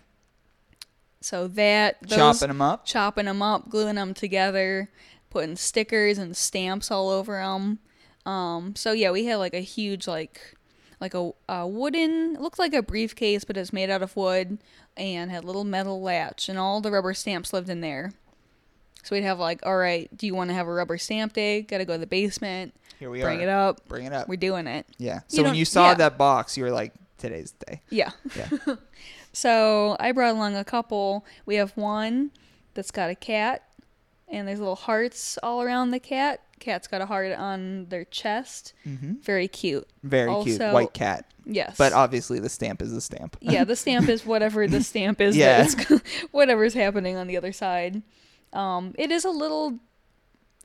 So that those, Chopping them up. chopping them up, gluing them together, putting stickers and stamps all over them. Um, so yeah, we had like a huge like like a, a wooden looked like a briefcase, but it's made out of wood and had a little metal latch, and all the rubber stamps lived in there. So we'd have like, all right, do you want to have a rubber stamp day? Got to go to the basement, Here we bring are. it up. Bring it up. We're doing it. yeah. You So when you saw yeah. that box, you were like, "Today's the day." Yeah. Yeah. So I brought along a couple. We have one that's got a cat, and there's little hearts all around the cat. Cat's got a heart on their chest. mm-hmm. Very cute. Very cute. White cat. Yes. But obviously, the stamp is the stamp. yeah, the stamp is whatever the stamp is. Yeah. Whatever's happening on the other side. Um, it is a little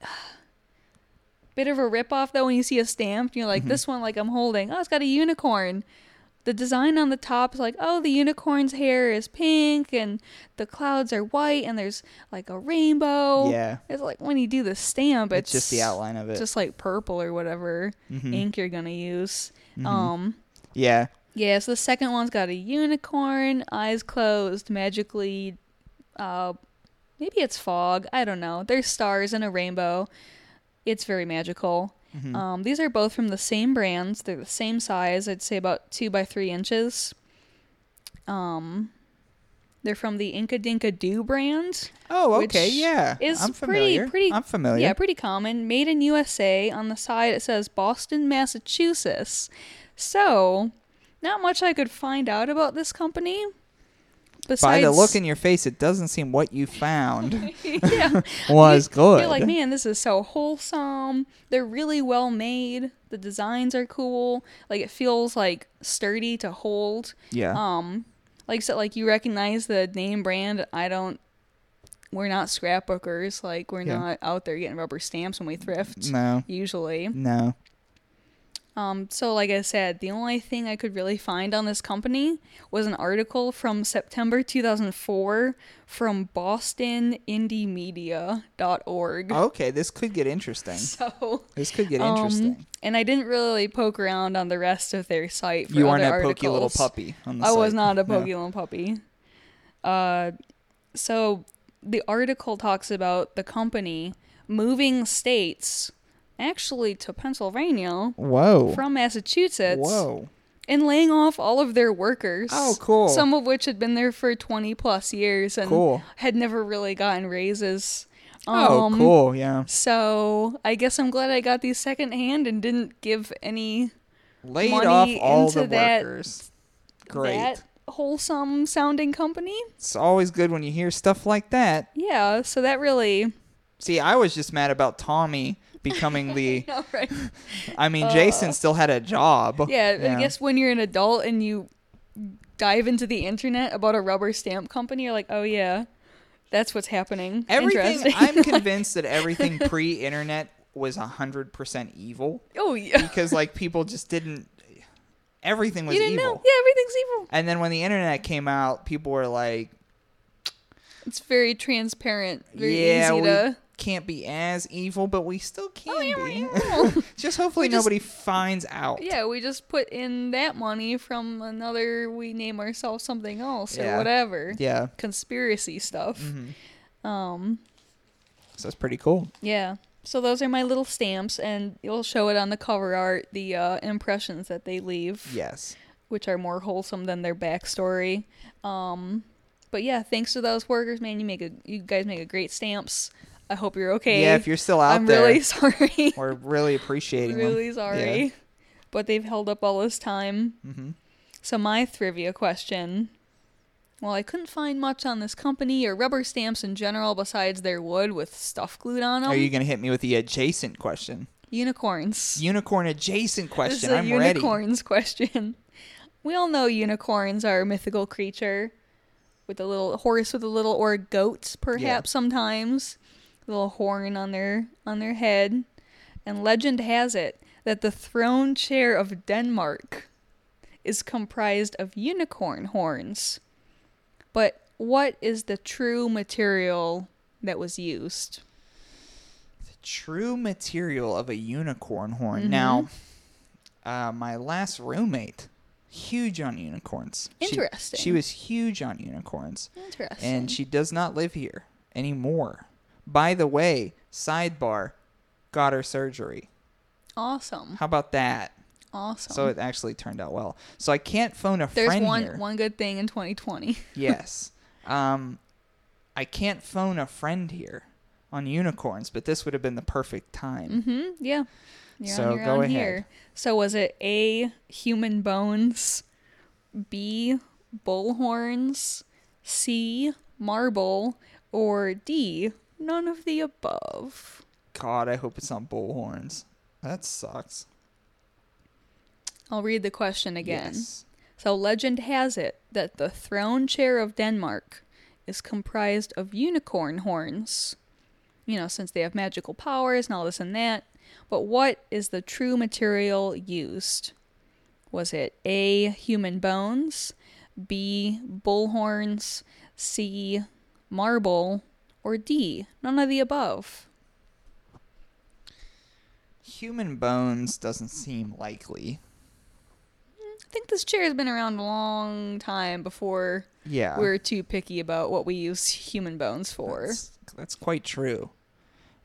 bit of a ripoff though when you see a stamp. You're like, Mm-hmm. this one, like I'm holding. Oh, it's got a unicorn. The design on the top is like, oh, the unicorn's hair is pink and the clouds are white and there's like a rainbow. Yeah. It's like when you do the stamp, It's it's, just the outline of it. just like purple or whatever Mhm. ink you're gonna use. Mhm. Um, yeah. yeah. So the second one's got a unicorn, eyes closed, magically. Uh, maybe it's fog. I don't know. There's stars and a rainbow. It's very magical. Mhm. Um, these are both from the same brands. They're the same size. I'd say about two by three inches. Um, they're from the Inkadinkado brand. oh, okay. Yeah. is I'm pretty- familiar. pretty- I'm familiar. Yeah, pretty common. Made in USA. On the side it says Boston, Massachusetts. So, not much I could find out about this company. Besides, By the look in your face, it doesn't seem what you found yeah, was good. You're like, man, this is so wholesome. They're really well made. The designs are cool. Like it feels like sturdy to hold. yeah. Um, like so, like you recognize the name brand. I don't. We're not scrapbookers. Like we're Yeah. not out there getting rubber stamps when we thrift. no. Usually. No. Um, so like I said, the only thing I could really find on this company was an article from September 2004 from BostonIndieMedia.org. Okay, this could get interesting. So, This could get um, interesting. and I didn't really poke around on the rest of their site. For you aren't other a pokey little puppy on the I was not a No. pokey little puppy. Uh, so the article talks about the company moving states, actually to Pennsylvania Whoa. from Massachusetts, Whoa. and laying off all of their workers. Oh, cool. Some of which had been there for twenty plus years and Cool. had never really gotten raises. Oh, Um, cool. Yeah. So I guess I'm glad I got these secondhand and didn't give any Laid money off all into the that- workers. Great. that wholesome sounding company. It's always good when you hear stuff like that. Yeah, so that really See, I was just mad about Tommy becoming the. no, right. I mean, Jason still had a job. Uh, Yeah, I guess when you're an adult and you dive into the internet about a rubber stamp company, you're like, oh yeah, that's what's happening. Everything. I'm convinced that everything pre-internet was hundred percent evil oh yeah, because like people just didn't. Everything was you didn't evil. know? Yeah, everything's evil. And then when the internet came out, people were like, It's very transparent, very "Yeah, easy we to. Can't be as evil, but we still can Oh, yeah, be." just hopefully just- nobody finds out. Yeah, we just put in that money from another. We name ourselves something else Yeah. or whatever. Yeah. Conspiracy stuff. Mhm. Um. So that's pretty cool. Yeah. So those are my little stamps, and you'll show it on the cover art. The uh, impressions that they leave. Yes. which are more wholesome than their backstory. Um, but yeah, thanks to those workers, man, you make a you guys make a great stamps. I hope you're okay. Yeah, if you're still out there. I'm there, really sorry. we're really appreciating them. really sorry. But they've held up all this time. Mm-hmm. So my trivia question. Well, I couldn't find much on this company or rubber stamps in general besides their wood with stuff glued on them. Are you gonna hit me with the adjacent question? Unicorns. Unicorn adjacent This question. is a I'm ready. unicorns question. We all know unicorns are a mythical creature with a little horse with a little or a goat perhaps sometimes a little horn on their on their head. And legend has it that the throne chair of Denmark is comprised of unicorn horns. But what is the true material that was used? The true material of a unicorn horn. Mm-hmm. Now, uh, my last roommate, huge on unicorns. She- Interesting. She, was huge on unicorns, Interesting. and she does not live here anymore. By the way, sidebar, got her surgery. awesome. How about that? Awesome. So it actually turned out well. So I can't phone a There's friend one here. one good thing in 2020. yes. Um, I can't phone a friend here on unicorns, but this would have been the perfect time. mm-hmm. Yeah. You're So on your go own ahead. here. So was it A human bones, B bull horns, C marble, or D none of the above? God, I hope it's not bullhorns. That sucks. I'll read the question again. Yes. So legend has it that the throne chair of Denmark is comprised of unicorn horns. You know, since they have magical powers and all this and that. But what is the true material used? Was it A, human bones, B, bull horns, C, marble, or D, none of the above? Human bones doesn't seem likely. I think this chair has been around a long time before Yeah. we're too picky about what we use human bones for. That's, that's quite true.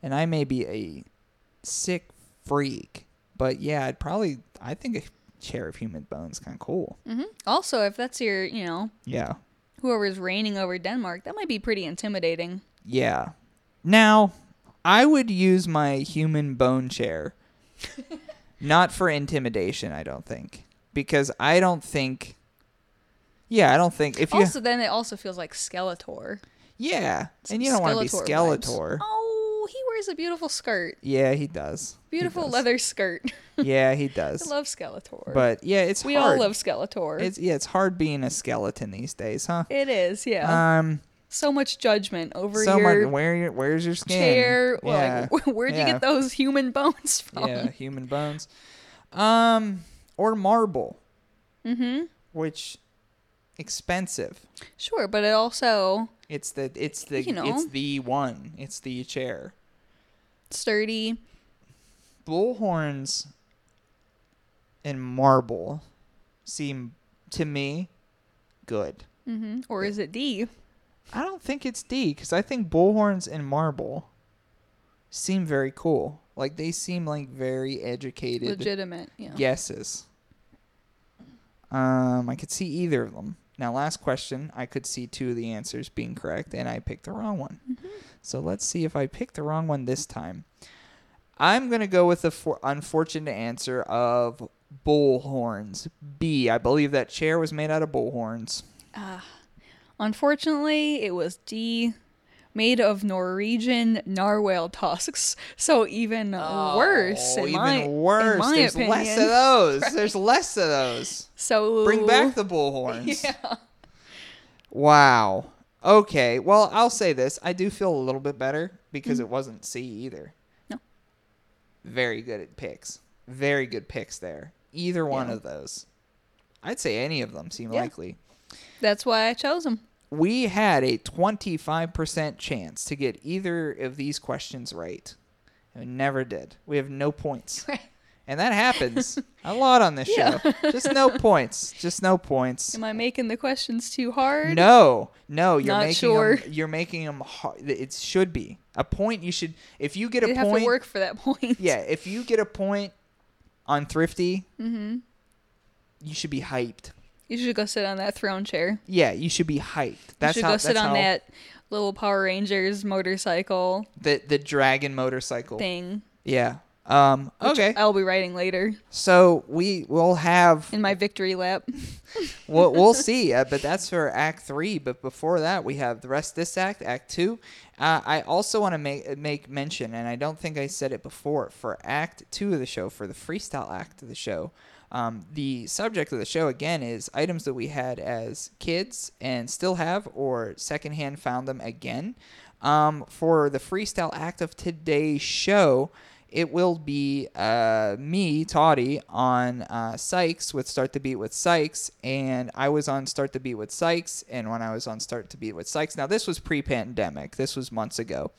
And I may be a sick freak, but yeah, I'd probably I think a chair of human bones kind of cool. hmm Also, if that's your, you know, Yeah. whoever's reigning over Denmark, that might be pretty intimidating. Yeah. Now, I would use my human bone chair not for intimidation, I don't think. Because I don't think Yeah, I don't think if you Also, then it also feels like Skeletor. Yeah, Some and you don't want to be Skeletor vibes. Oh, he wears a beautiful skirt. Yeah, he does. He Beautiful does. leather skirt. Yeah, he does. I love Skeletor. But yeah, it's we hard. all love Skeletor. It's yeah, it's hard being a skeleton these days, huh? it is, yeah. Um, so much judgment over so your much. Where your, where's your skin? chair. Yeah, Like, where'd you get those human bones from? yeah, human bones. Um, or marble, Mm-hmm. which expensive. Sure, but it also It's the it's the You know. it's the one. It's the chair. sturdy. Bullhorns and marble seem to me good. Mm-hmm. Or is it D? I don't think it's D because I think bullhorns and marble seem very cool. Like they seem like very educated Legitimate. Yeah. guesses. Um, I could see either of them. Now, last question, I could see two of the answers being correct, and I picked the wrong one. So let's see if I pick the wrong one this time. I'm gonna go with the for- unfortunate answer of bullhorns. B. I believe that chair was made out of bullhorns. Unfortunately, it was D, made of Norwegian narwhal tusks. So even worse. Oh, in even my, worse. There's opinion. less of those. There's less of those. So Bring back the bullhorns. Yeah. Wow. Okay. Well, I'll say this. I do feel a little bit better because it wasn't C either. Mm-hmm. No. Very good at picks. Very good picks there. Either one Yeah. of those. I'd say any of them seem Yeah. likely. That's why I chose them. We had a 25% chance to get either of these questions right. We never did. We have no points. And that happens a lot on this Yeah. show. Just no points. Just no points. Am I making the questions too hard? No, no, you're Not making sure. them. You're making them. Hard. It should be a point. You should. If you get a You have point, to work for that point. yeah. If you get a point on thrifty, mm-hmm. you should be hyped. You should go sit on that throne chair. Yeah, you should be hyped. That's you should how. go sit on that little Power Rangers motorcycle the the dragon motorcycle. thing. Yeah. Um. which Okay. I'll be riding later So we will have. in my victory lap. we'll, we'll see. Uh, but that's for Act Three. But before that, we have the rest of this act, Act Two. Uh, I also want to make make mention, and I don't think I said it before, for Act Two of the show, for the freestyle act of the show. Um, the subject of the show again is items that we had as kids and still have, or secondhand found them again. Um, for the freestyle act of today's show, it will be uh, me, Toddy, on uh, Sykes with Start the Beat with Sykes, and I was on Start the Beat with Sykes, and when I was on Start to Beat with Sykes, now this was pre-pandemic, this was months ago,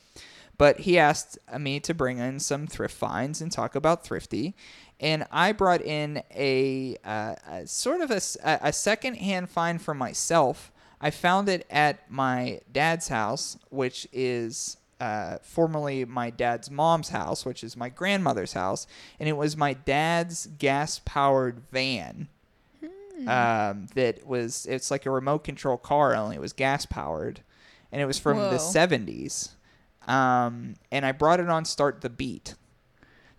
but he asked me to bring in some thrift finds and talk about thrifty, and I brought in a, uh, a sort of a, second-hand find for myself. I found it at my dad's house, which is uh, formerly my dad's mom's house, which is my grandmother's house, and it was my dad's gas-powered van. Um, that was it's like a remote control car, only it was gas powered, and it was from the '70s. Um, and I brought it on Start the Beat.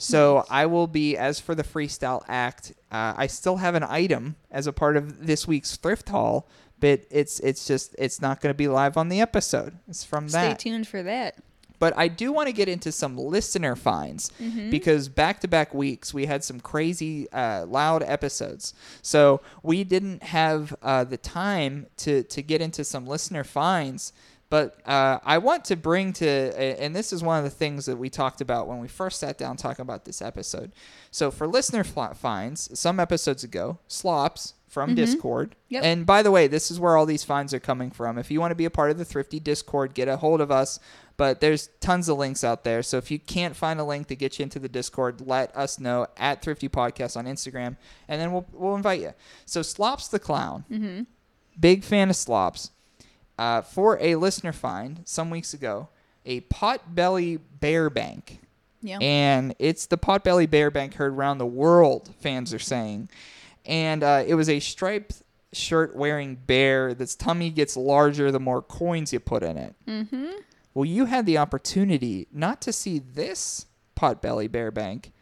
So I will be as for the freestyle act. Uh, I still have an item as a part of this week's thrift haul, but it's it's just it's not going to be live on the episode. It's from Stay that. Stay tuned for that. But I do want to get into some listener finds Mm-hmm. because back to back weeks we had some crazy uh, loud episodes. So we didn't have uh, the time to, to get into some listener finds But uh, I want to bring to, and this is one of the things that we talked about when we first sat down talking about this episode. So for listener finds, some episodes ago, Slops from Discord. Mm-hmm. Yep. And by the way, this is where all these finds are coming from. If you want to be a part of the Thrifty Discord, get a hold of us. But there's tons of links out there. So if you can't find a link to get you into the Discord, let us know at Thrifty Podcast on Instagram, and then we'll we'll invite you. So Slops the Clown, Mm-hmm. big fan of Slops. Uh, for a listener find some weeks ago, a Potbelly Bear Bank. Yeah. And it's the Potbelly Bear Bank heard around the world, fans are saying. And uh, it was a striped shirt wearing bear that's tummy gets larger the more coins you put in it. mm-hmm. Well, you had the opportunity not to see this Potbelly Bear Bank,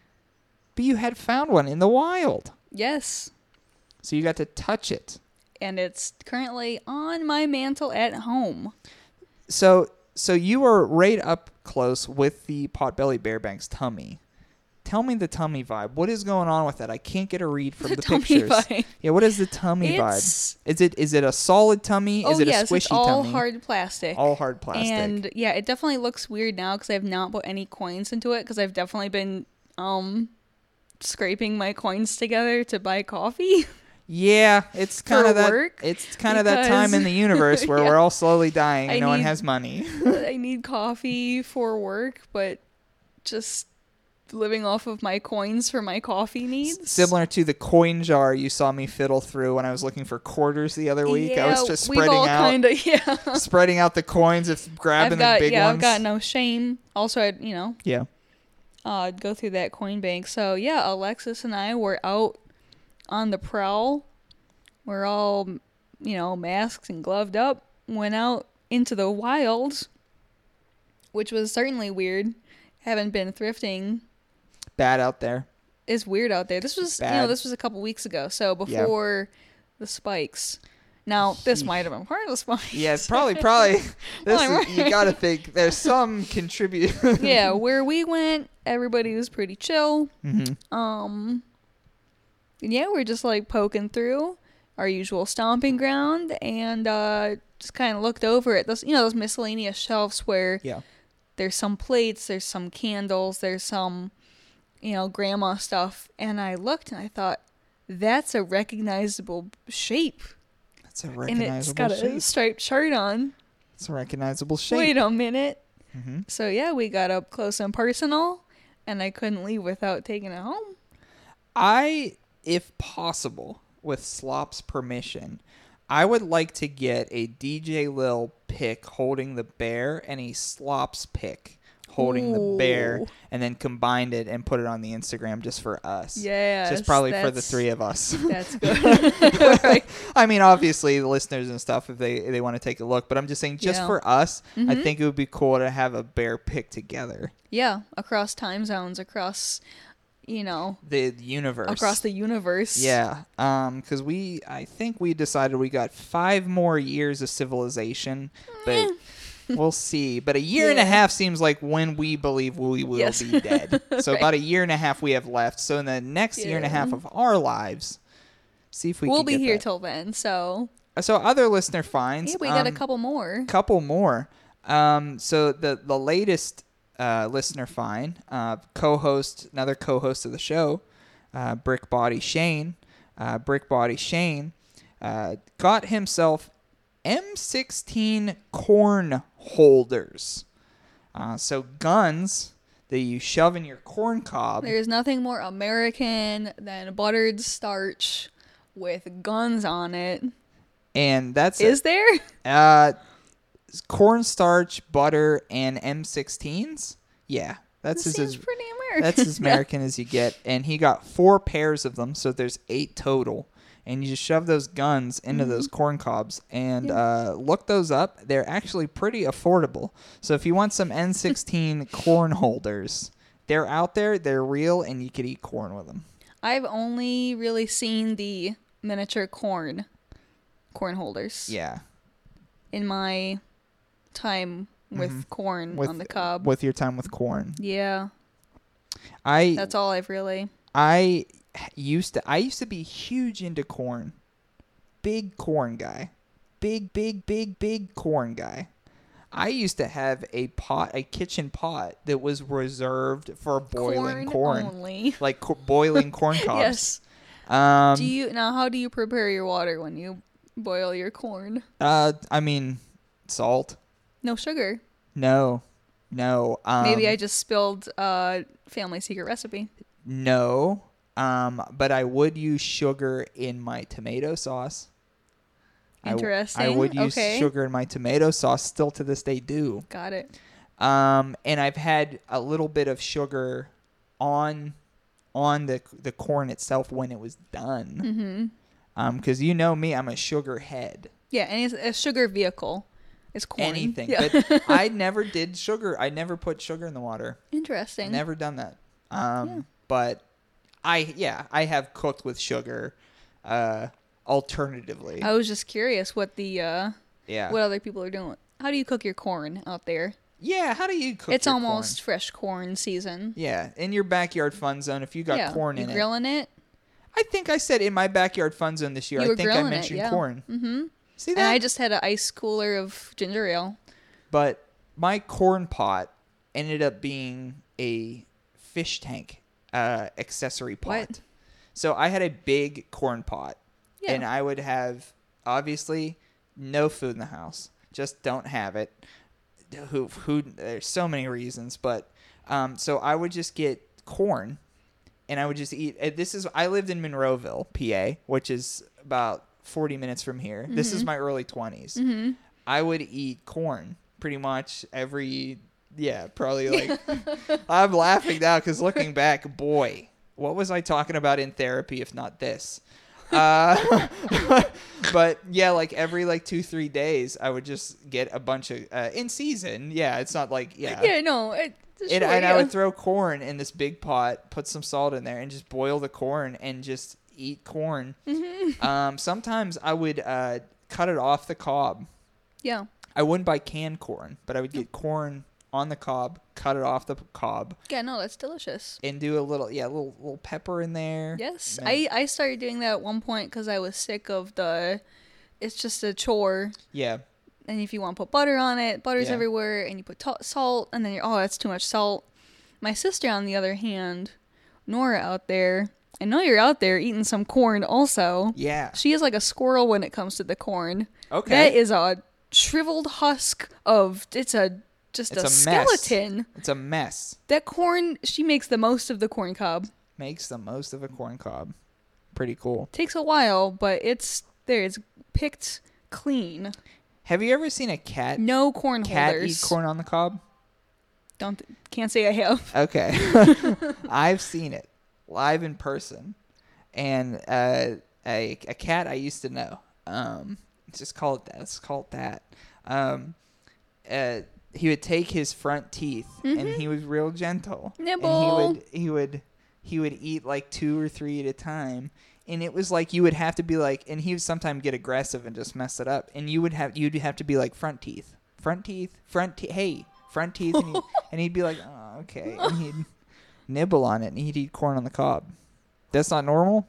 but you had found one in the wild. Yes. So you got to touch it. And it's currently on my mantle at home. So so you were right up close with the Potbelly Bear Bank's tummy. Tell me the tummy vibe. What is going on with that? I can't get a read from The the, pictures. vibe. Yeah, what is the tummy It's- vibe? Is it is it a solid tummy? oh is it yes, a squishy it's all tummy? hard plastic. All hard plastic. And yeah, it definitely looks weird now because I've not put any coins into it because I've definitely been um scraping my coins together to buy coffee. yeah, it's kind of that. work, It's kind of that time in the universe where Yeah. we're all slowly dying and I no one has money. I need coffee for work, but just living off of my coins for my coffee needs. Similar to the coin jar you saw me fiddle through when I was looking for quarters the other week. I was just spreading out, kind of yeah. spreading out the coins, if grabbing got the big yeah, ones. I've got no shame. Also, I you know yeah. uh, go through that coin bank. So yeah, Alexis and I were out on the prowl. We're all, you know, masked and gloved up. Went out into the wild, which was certainly weird. Haven't been thrifting. Bad out there. It's weird out there. This was, you know, this was a couple weeks ago. So before the spikes. Now this might have been part of the spikes. Yeah, probably probably. This is, you got to think there's some contribute. yeah, where we went, everybody was pretty chill. Mhm. Um, and yeah, we're just like poking through our usual stomping ground and uh, just kind of looked over at those, you know, those miscellaneous shelves where Yeah. there's some plates, there's some candles, there's some, you know, grandma stuff. And I looked and I thought, that's a recognizable shape. That's a recognizable shape. And it's got a shape. striped shirt on. It's a recognizable shape. Wait a minute. hmm So yeah, we got up close and personal, and I couldn't leave without taking it home. I, if possible, with Slop's permission, I would like to get a DJ Lil pick holding the bear and a Slops pick holding the bear, and then combined it and put it on the Instagram just for us. Yeah. Just probably for the three of us. That's good. right. I mean, obviously, the listeners and stuff, if they they want to take a look, but I'm just saying, just Yeah. for us, I Mhm. think it would be cool to have a bear pick together. Yeah, across time zones, across, you know, The universe. across the universe. Yeah, um, because we, I think we decided we got five more years of civilization, but we'll see. But a year and a half seems like when we believe we will Yes. be dead. So Right. about a year and a half we have left. So in the next year and a half of our lives, see if we We will can be here that. till then. So So other listener finds. yeah, we got a um, couple more. couple more. Um, so the the latest uh, listener Fine, uh, co-host, another co-host of the show, uh, Brick Body Shane, uh, Brick Body Shane, uh, got himself M16 corn holders. Uh, so guns that you shove in your corn cob. There's nothing more American than buttered starch with guns on it. and that's Is there? Uh, cornstarch, butter, and M16s. Yeah, that's This as- pretty American. that's as American as you get. And he got four pairs of them, so there's eight total. And you just shove those guns into those corn cobs and uh, look those up. They're actually pretty affordable. So if you want some M16 corn holders, they're out there. They're real, and you could eat corn with them. I've only really seen the miniature corn corn holders Yeah, in my time with corn Mm-hmm. with on the cob. with your time with corn. yeah, I that's all I've really. I used to I used to be huge into corn. Big corn guy. Big big big big corn guy. I used to have a pot, a kitchen pot that was reserved for boiling corn, only. like co- boiling corn cobs. Yes. Um, Do you now? How do you prepare your water when you boil your corn? uh, I mean, salt. No sugar. No, no. Um, Maybe I just spilled uh family secret recipe. no. Um, but I would use sugar in my tomato sauce. I w- I, Interesting. would use Okay. sugar in my tomato sauce. Still to this day, do. Got it. Um, and I've had a little bit of sugar on on the the corn itself when it was done. Mm-hmm. Um, because you know me, I'm a sugar head. Yeah, and it's a sugar vehicle. It's corn. Anything, Yeah. but I never did sugar. I never put sugar in the water. Interesting. Never done that. Um, Yeah. but I yeah, I have cooked with sugar. Uh, alternatively, I was just curious what the uh yeah, what other people are doing. How do you cook your corn out there? yeah. How do you cook? it's almost corn? fresh corn season. yeah in your backyard fun zone. If you got yeah, corn you in it, grilling it. I think I said in my backyard fun zone this year. I think I grilling it, mentioned yeah. corn. Mm-hmm. See And? I just had an ice cooler of ginger ale. but my corn pot ended up being a fish tank uh, accessory pot. What? So I had a big corn pot, Yeah. and I would have obviously no food in the house. Just don't have it. Who who? There's so many reasons, but um, so I would just get corn, and I would just eat. This is I lived in Monroeville, PA, which is about 40 minutes from here. This Mm-hmm. is my early 20s. I would eat corn pretty much every yeah, probably like I'm laughing now cuz looking back, boy, what was I talking about in therapy if not this? Uh, but yeah, like every like 2 3 days I would just get a bunch of uh, in season. Yeah, it's not like yeah. Yeah, no. It, And, sure, and I would throw corn in this big pot, put some salt in there, and just boil the corn and just eat corn. Mm-hmm. Um, sometimes I would uh, cut it off the cob. yeah. I wouldn't buy canned corn, but I would get corn on the cob, cut it off the cob, Yeah, no, that's delicious. and do a little yeah, a little little pepper in there. Yes. I I started doing that at one point because I was sick of the. It's just a chore, yeah, and if you want to put butter on it, butter's Yeah. everywhere, and you put ta- salt, and then you're oh that's too much salt. My sister, on the other hand, Nora out there, I know you're out there eating some corn also. yeah. She is like a squirrel when it comes to the corn. Okay. That is a shriveled husk of it's a just It's a, a skeleton. It's a mess. That corn, she makes the most of the corn cob. Makes the most of a corn cob. Pretty cool. Takes a while, but it's there. It's picked clean. Have you ever seen a cat No corn cat holders. eat corn on the cob? Don't can't say I have. Okay. I've seen it live in person. And uh, a, a cat I used to know. Um, just call it that. Let's call it that. Um, uh, he would take his front teeth and he was real gentle. And Nibble. he would he would he would eat like two or three at a time. And it was like you would have to be like and he would sometimes get aggressive and just mess it up. And you would have you'd have to be like front teeth. Front teeth, front teeth hey, front teeth and, he, and he'd be like, Oh, okay. And he'd nibble on it and he'd eat corn on the cob. That's not normal?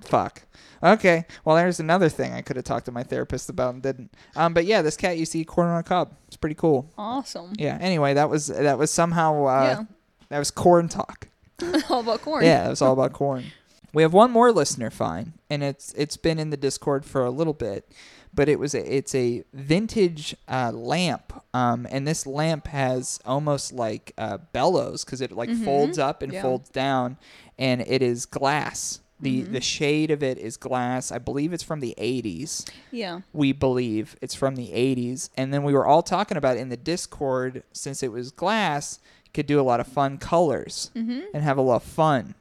Fuck. Okay. Well, there's another thing I could have talked to my therapist about and didn't. Um, but yeah, this cat used to eat corn on a cob. It's pretty cool. Awesome. Yeah. Anyway, that was that was somehow uh, Yeah. that was corn talk. All about corn. Yeah, it was all about corn. We have one more listener fine, and it's it's been in the Discord for a little bit, but it was a, it's a vintage uh, lamp, um, and this lamp has almost like uh, bellows because it like folds up and Yeah. folds down, and it is glass. the The shade of it is glass. I believe it's from the '80s Yeah. we believe it's from the 80s and then we were all talking about in the discord since it was glass could do a lot of fun colors Mm-hmm. and have a lot of fun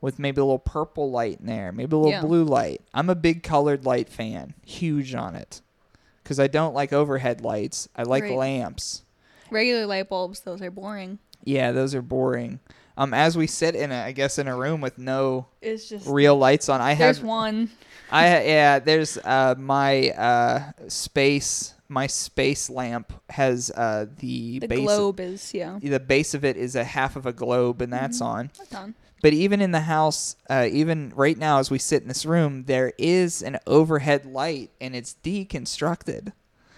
with maybe a little purple light in there maybe a little Yeah. blue light i'm a big colored light fan huge on it because i don't like overhead lights i like Right. lamps Regular light bulbs, those are boring. yeah those are boring um as we sit in a i guess in a room with no It's just real lights on i there's have one. I yeah, there's uh my uh space my space lamp has uh the, The base globe is yeah. the base of it is a half of a globe and that's on. That's on. But even in the house, uh, even right now as we sit in this room, there is an overhead light and it's deconstructed.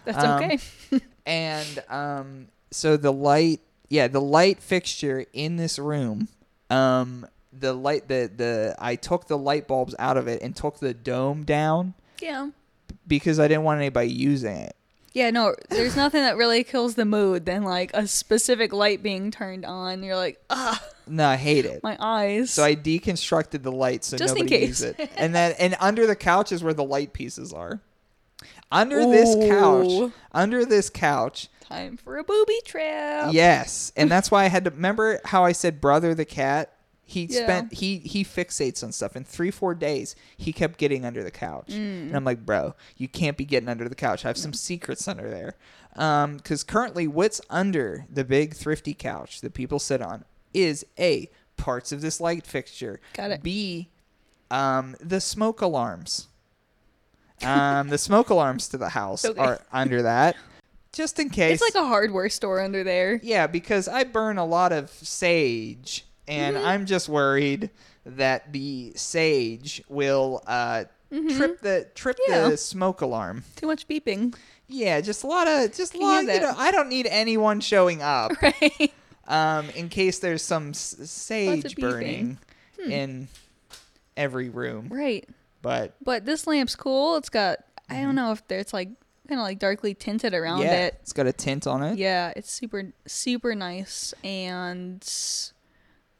That's Um, okay. and um, so the light, yeah, the light fixture in this room, um, the light, the the I took the light bulbs out of it and took the dome down Yeah. because I didn't want anybody using it. Yeah, no, there's nothing that really kills the mood than like a specific light being turned on. You're like, ah, No, I hate it. my eyes. So I deconstructed the light so Just in nobody case. use it. And then and under the couch is where the light pieces are. Under this couch, under this couch, Time for a booby trap. yes, and that's why I had to remember how I said brother the cat. He Yeah. spent he he fixates on stuff in three four days. He kept getting under the couch, Mm. and I'm like, bro, you can't be getting under the couch. I have some secrets under there. Um, because currently, what's under the big thrifty couch that people sit on is a parts of this light fixture. Got it. B, um, the smoke alarms. Um, the smoke alarms to the house Okay. are under that, just in case. It's like a hardware store under there. Yeah, because I burn a lot of sage, and Mm-hmm. I'm just worried that the sage will uh, trip the trip Mm-hmm. Yeah. the smoke alarm. Too much beeping. Yeah, just a lot of just a lot. You know. I don't need anyone showing up Right. um, in case there's some s- sage burning in every room. right. But But this lamp's cool. It's got I don't know if there's like kind of like darkly tinted around Mm-hmm. yeah, it. it's got a tint on it. Yeah, it's super super nice and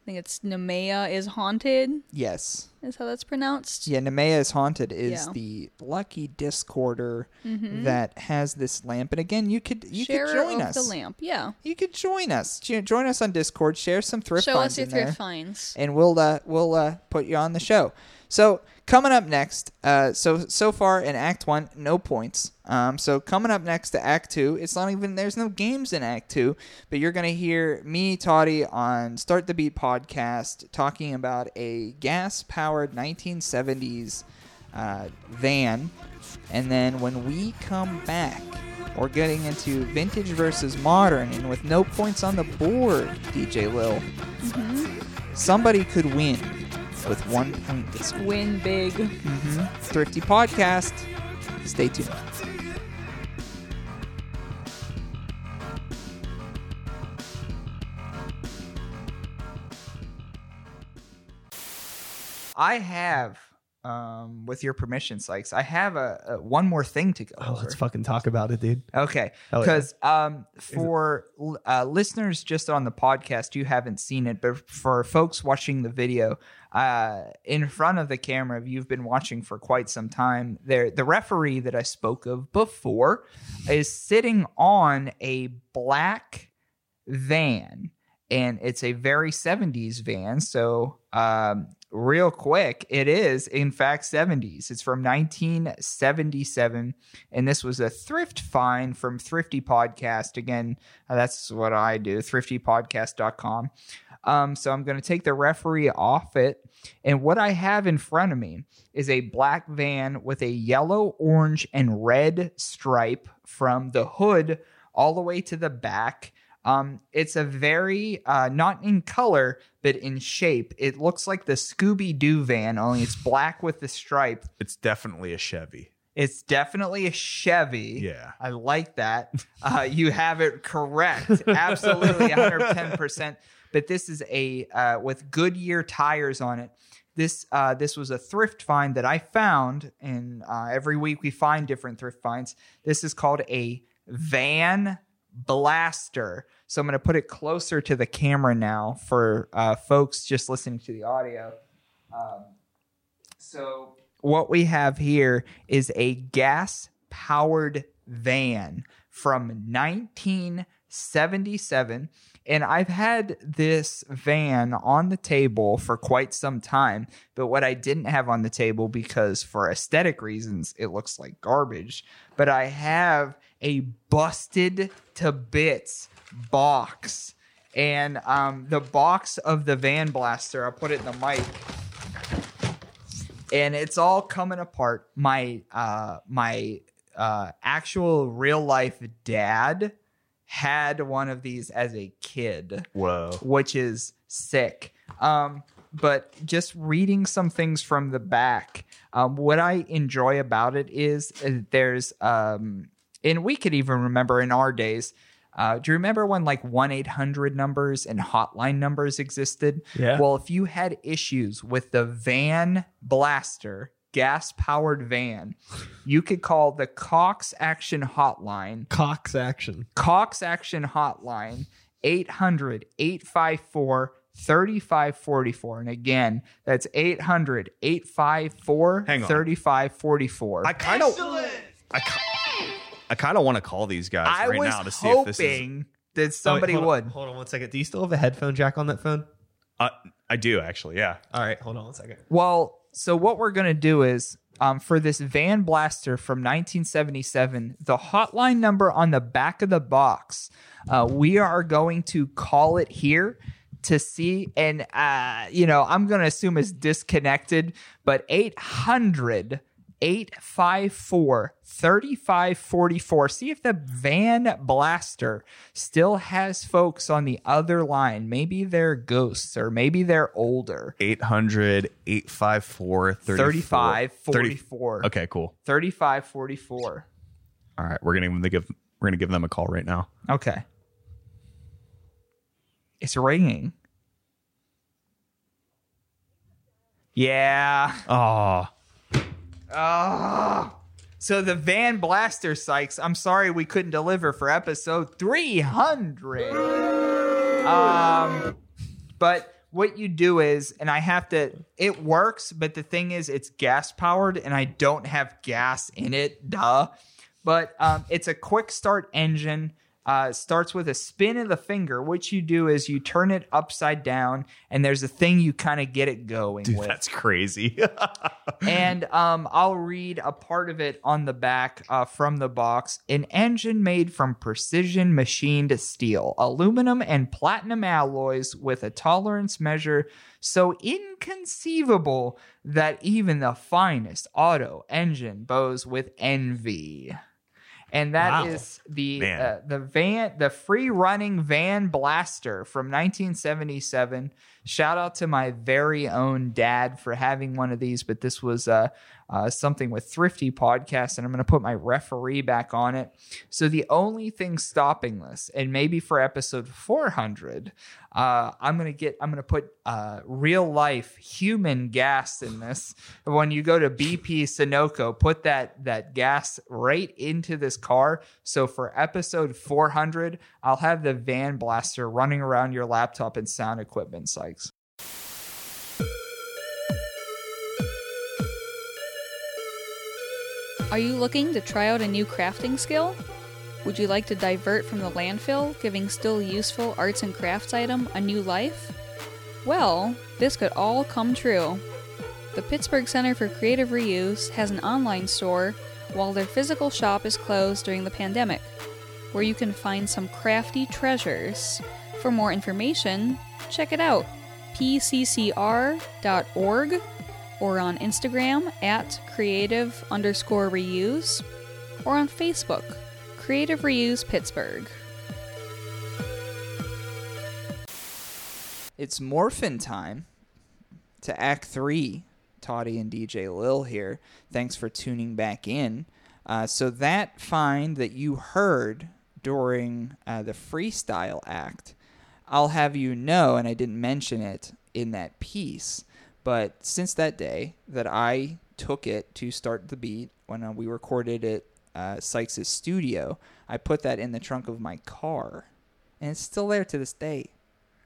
I think it's Nemea is haunted. Yes. Is how that's pronounced. Yeah, Nemea is Haunted is Yeah. Mm-hmm. the lucky discorder that has this lamp. And again, you could you Sharer could join us. the lamp. Yeah. You could join us. Join us on Discord. Share some thrift Show finds us your thrift there, finds. and we'll uh, we'll uh, put you on the show. So coming up next, uh, so so far in Act One, no points. Um, so coming up next to Act Two, it's not even there's no games in Act Two, but you're gonna hear me, Toddy, on Start the Beat podcast talking about a gas-powered 1970s uh, van, and then when we come back. We're getting into vintage versus modern, and with no points on the board, DJ Lil, somebody could win with one point this week. Win big. Mm-hmm. Thrifty Podcast. Stay tuned. I have, um, with your permission, Sykes, I have a, a one more thing to go Oh, over. let's fucking talk about it, dude. Okay, Hell yeah. because um, for uh, listeners just on the podcast, you haven't seen it, but for folks watching the video, uh, in front of the camera, if you've been watching for quite some time, there the referee that I spoke of before is sitting on a black van, and it's a very '70s van. So, um, real quick, it is in fact '70s. It's from 1977, and this was a thrift find from Thrifty Podcast. Again, uh, that's what I do. ThriftyPodcast.com. Um, so I'm going to take the referee off it. And what I have in front of me is a black van with a yellow, orange, and red stripe from the hood all the way to the back. Um, it's a very, uh, not in color, but in shape. It looks like the Scooby Doo van, only it's black with the stripe. It's definitely a Chevy. It's definitely a Chevy. Yeah. I like that. Uh, you have it correct. Absolutely 110%. But this is a uh, with Goodyear tires on it. This uh, this was a thrift find that I found, and uh, every week we find different thrift finds. This is called a Van Blaster. So I'm going to put it closer to the camera now for uh, folks just listening to the audio. Um, so what we have here is a gas powered van from 1977 and I've had this van on the table for quite some time but what I didn't have on the table because for aesthetic reasons it looks like garbage but I have a busted to bits box and um, the box of the van blaster I'll put it in the mic and it's all coming apart. My uh my uh actual real life dad had one of these as a kid, Whoa. which is sick. Um but just reading some things from the back, um, what I enjoy about it is uh, there's um, and we could even remember in our days. Uh, do you remember when like 1 800 numbers and hotline numbers existed? Yeah. Well, if you had issues with the van blaster, gas powered van, you could call the Cox Action Hotline Cox action. Cox Action Hotline 800 854 3544. And again, that's 800 854 3544. I kind of, I, ki- I kind of want to call these guys I right was now to see if this is. hoping that Oh, wait, somebody hold on- would. hold on one second. Do you still have a headphone jack on that phone? Uh, I do actually, yeah. All right, hold on one second. Well, so what we're going to do is um, for this Van Blaster from 1977, the hotline number on the back of the box, uh, we are going to call it here to see. And, uh, you know, I'm going to assume it's disconnected, but 800 854 3544. See if the Van Blaster still has folks on the other line. Maybe they're ghosts or maybe they're older. 800 854 35 44. Okay, cool. 35 44. All right, we're gonna give we're gonna give them a call right now. Okay. It's ringing. Yeah. Oh, So the Van Blaster Sykes, I'm sorry we couldn't deliver for episode 300. Um but what you do is and I have to it works, but the thing is it's gas powered and I don't have gas in it, duh. But um it's a quick start engine. Uh, starts with a spin of the finger. What you do is you turn it upside down, and there's a thing you kind of get it going dude, with that's crazy. and um, I'll read a part of it on the back uh, from the box. An engine made from precision machined steel, aluminum, and platinum alloys with a tolerance measure so inconceivable that even the finest auto engine bows with envy. And that is Wow. the uh, the van the free running van blaster from 1977 shout out to my very own dad for having one of these but this was uh, uh, something with thrifty podcast and i'm going to put my referee back on it. So the only thing stopping this and maybe for episode 400 uh, i'm going to get i'm going to put uh, real life human gas in this. When you go to bp sunoco put that that gas right into this car. So for episode 400 i'll have the van blaster running around your laptop and sound equipment sykes Are you looking to try out a new crafting skill? Would you like to divert from the landfill, giving still useful arts and crafts item a new life? Well, this could all come true. The Pittsburgh Center for Creative Reuse has an online store while their physical shop is closed during the pandemic, where you can find some crafty treasures. For more information, check it out pccr.org or on Instagram at creative underscore reuse or on Facebook, Creative Reuse Pittsburgh. it's morphin time to act three toddy and dj lil here thanks for tuning back in uh, so that find that you heard during uh, the freestyle act i'll have you know and i didn't mention it in that piece but since that day that i took it to start the beat when uh, we recorded it uh, sykes' studio i put that in the trunk of my car and it's still there to this day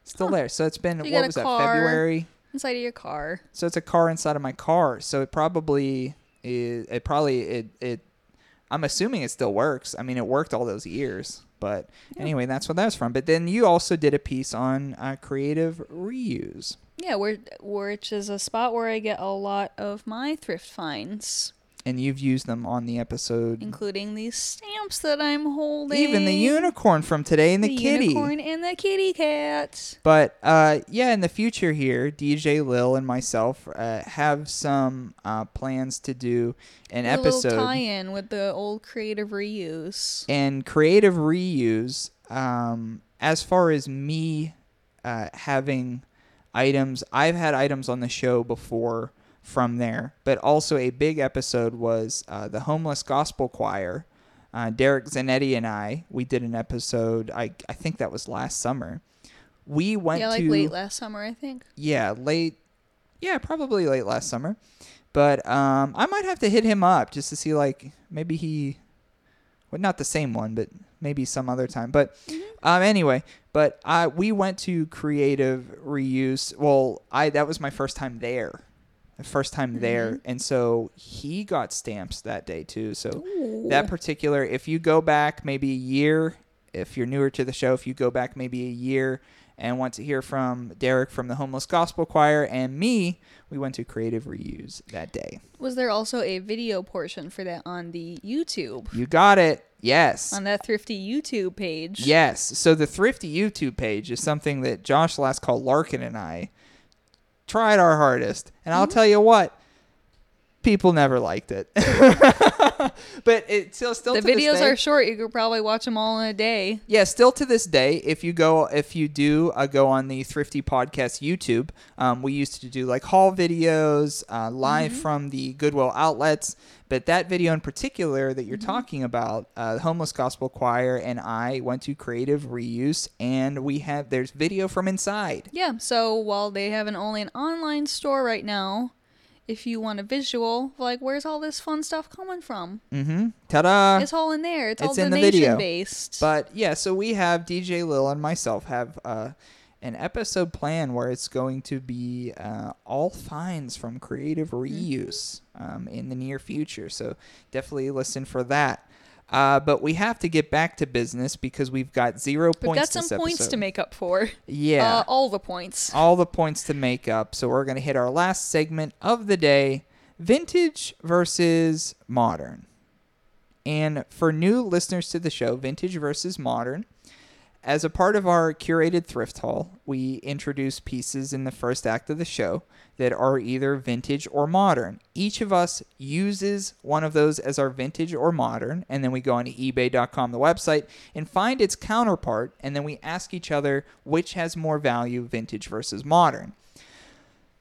still there. So it's been You what was that. February? Inside of your car. So it's a car inside of my car. So it probably is. It probably it it. I'm assuming it still works. I mean, it worked all those years. But anyway, that's what that's from. But then you also did a piece on uh, creative reuse. Yeah, where, which is a spot where I get a lot of my thrift finds, And you've used them on the episode. including these stamps that I'm holding. Even the unicorn from today and the, the kitty. unicorn and the kitty cat. But uh, yeah, in the future here, DJ Lil and myself uh, have some uh, plans to do an A episode tie-in with the old creative reuse. and creative reuse. Um, as far as me uh, having items, I've had items on the show before from there, but also a big episode was uh, the Homeless Gospel Choir. uh, Derek Zanetti and I, we did an episode. I I think that was last summer. We went yeah, like to late last summer, I think. yeah late, yeah probably late last summer. But um, I might have to hit him up just to see like maybe he, well not the same one, but maybe some other time. But um, anyway, but I we went to creative reuse. Well, I that was my first time there, the first time mm-hmm. there, and so he got stamps that day too. So that particular, if you go back maybe a year, if you're newer to the show, if you go back maybe a year and want to hear from Derek from the Homeless Gospel Choir and me, we went to creative reuse that day. Was there also a video portion for that on the YouTube? You got it. Yes. On that thrifty YouTube page? Yes. So the Thrifty YouTube page is something that Josh last called Larkin and I tried our hardest. And Mm-hmm. I'll tell you what, people never liked it. but it still still The to this videos day- are short. You could probably watch them all in a day. yeah, still to this day, if you go, if you do uh, go on the Thrifty Podcast YouTube, um, we used to do like haul videos uh, live from the Goodwill outlets. But that video in particular that you're talking about, uh, the Homeless Gospel Choir and I went to Creative Reuse, and we have there's video from inside. Yeah, so while they have an only an online store right now, if you want a visual, like where's all this fun stuff coming from? Mm-hmm. Ta-da! it's all in there. It's, all it's in the video. based. But yeah, so we have DJ Lil and myself have uh, an episode plan where it's going to be uh, all finds from creative reuse um, in the near future. So definitely listen for that. Uh, but we have to get back to business because we've got 0 We've points. got some points to make up for. Yeah, Uh, all the points. all the points to make up. So we're going to hit our last segment of the day: vintage versus modern. And for new listeners to the show, vintage versus modern. As a part of our curated thrift haul, we introduce pieces in the first act of the show that are either vintage or modern. Each of us uses one of those as our vintage or modern, and then we go on to eBay.com, the website, and find its counterpart, and then we ask each other which has more value, vintage versus modern.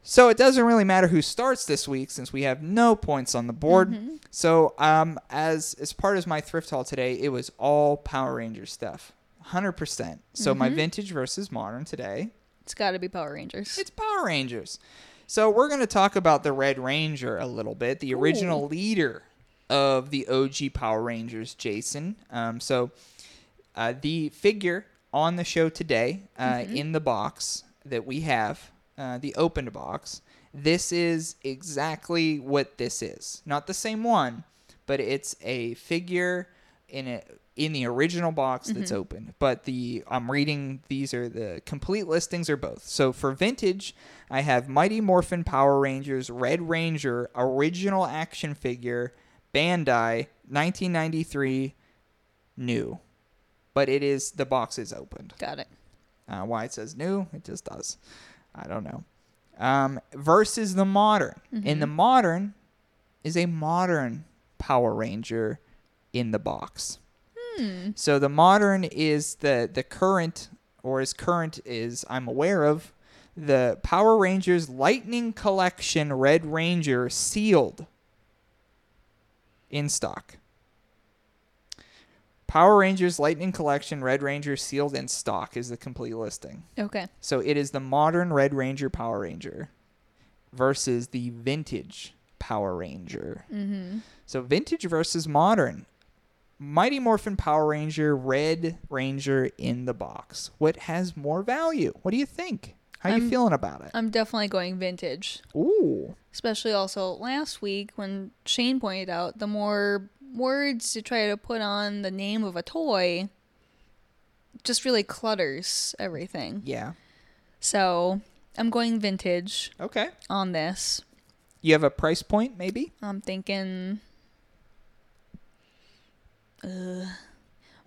So it doesn't really matter who starts this week since we have no points on the board. So um, as as part of my thrift haul today, it was all Power Ranger stuff, hundred percent. So my vintage versus modern today, It's got to be Power Rangers. it's Power Rangers. So we're going to talk about the Red Ranger a little bit, the original leader of the OG Power Rangers, Jason. Um, so uh, the figure on the show today uh, in the box that we have, uh, the opened box, this is exactly what this is. Not the same one, but it's a figure in a in the original box that's open. But the I'm reading these are the complete listings are both. So for vintage, I have Mighty Morphin Power Rangers Red Ranger original action figure Bandai 1993 new. But it is the box is opened. got it. Uh, why it says new, it just does. I don't know. Um, versus the modern. In the modern is a modern Power Ranger in the box. So the modern is the the current, or as current is I'm aware of, the Power Rangers Lightning Collection Red Ranger sealed in stock. Power Rangers Lightning Collection Red Ranger sealed in stock is the complete listing. Okay. So it is the modern Red Ranger Power Ranger versus the vintage Power Ranger. Mm-hmm. So vintage versus modern. Mighty Morphin Power Ranger, Red Ranger in the box. What has more value? What do you think? How are you feeling about it? I'm definitely going vintage. Ooh. Especially also last week when Shane pointed out the more words to try to put on the name of a toy just really clutters everything. Yeah. So I'm going vintage Okay. on this. You have a price point, maybe? I'm thinking uh,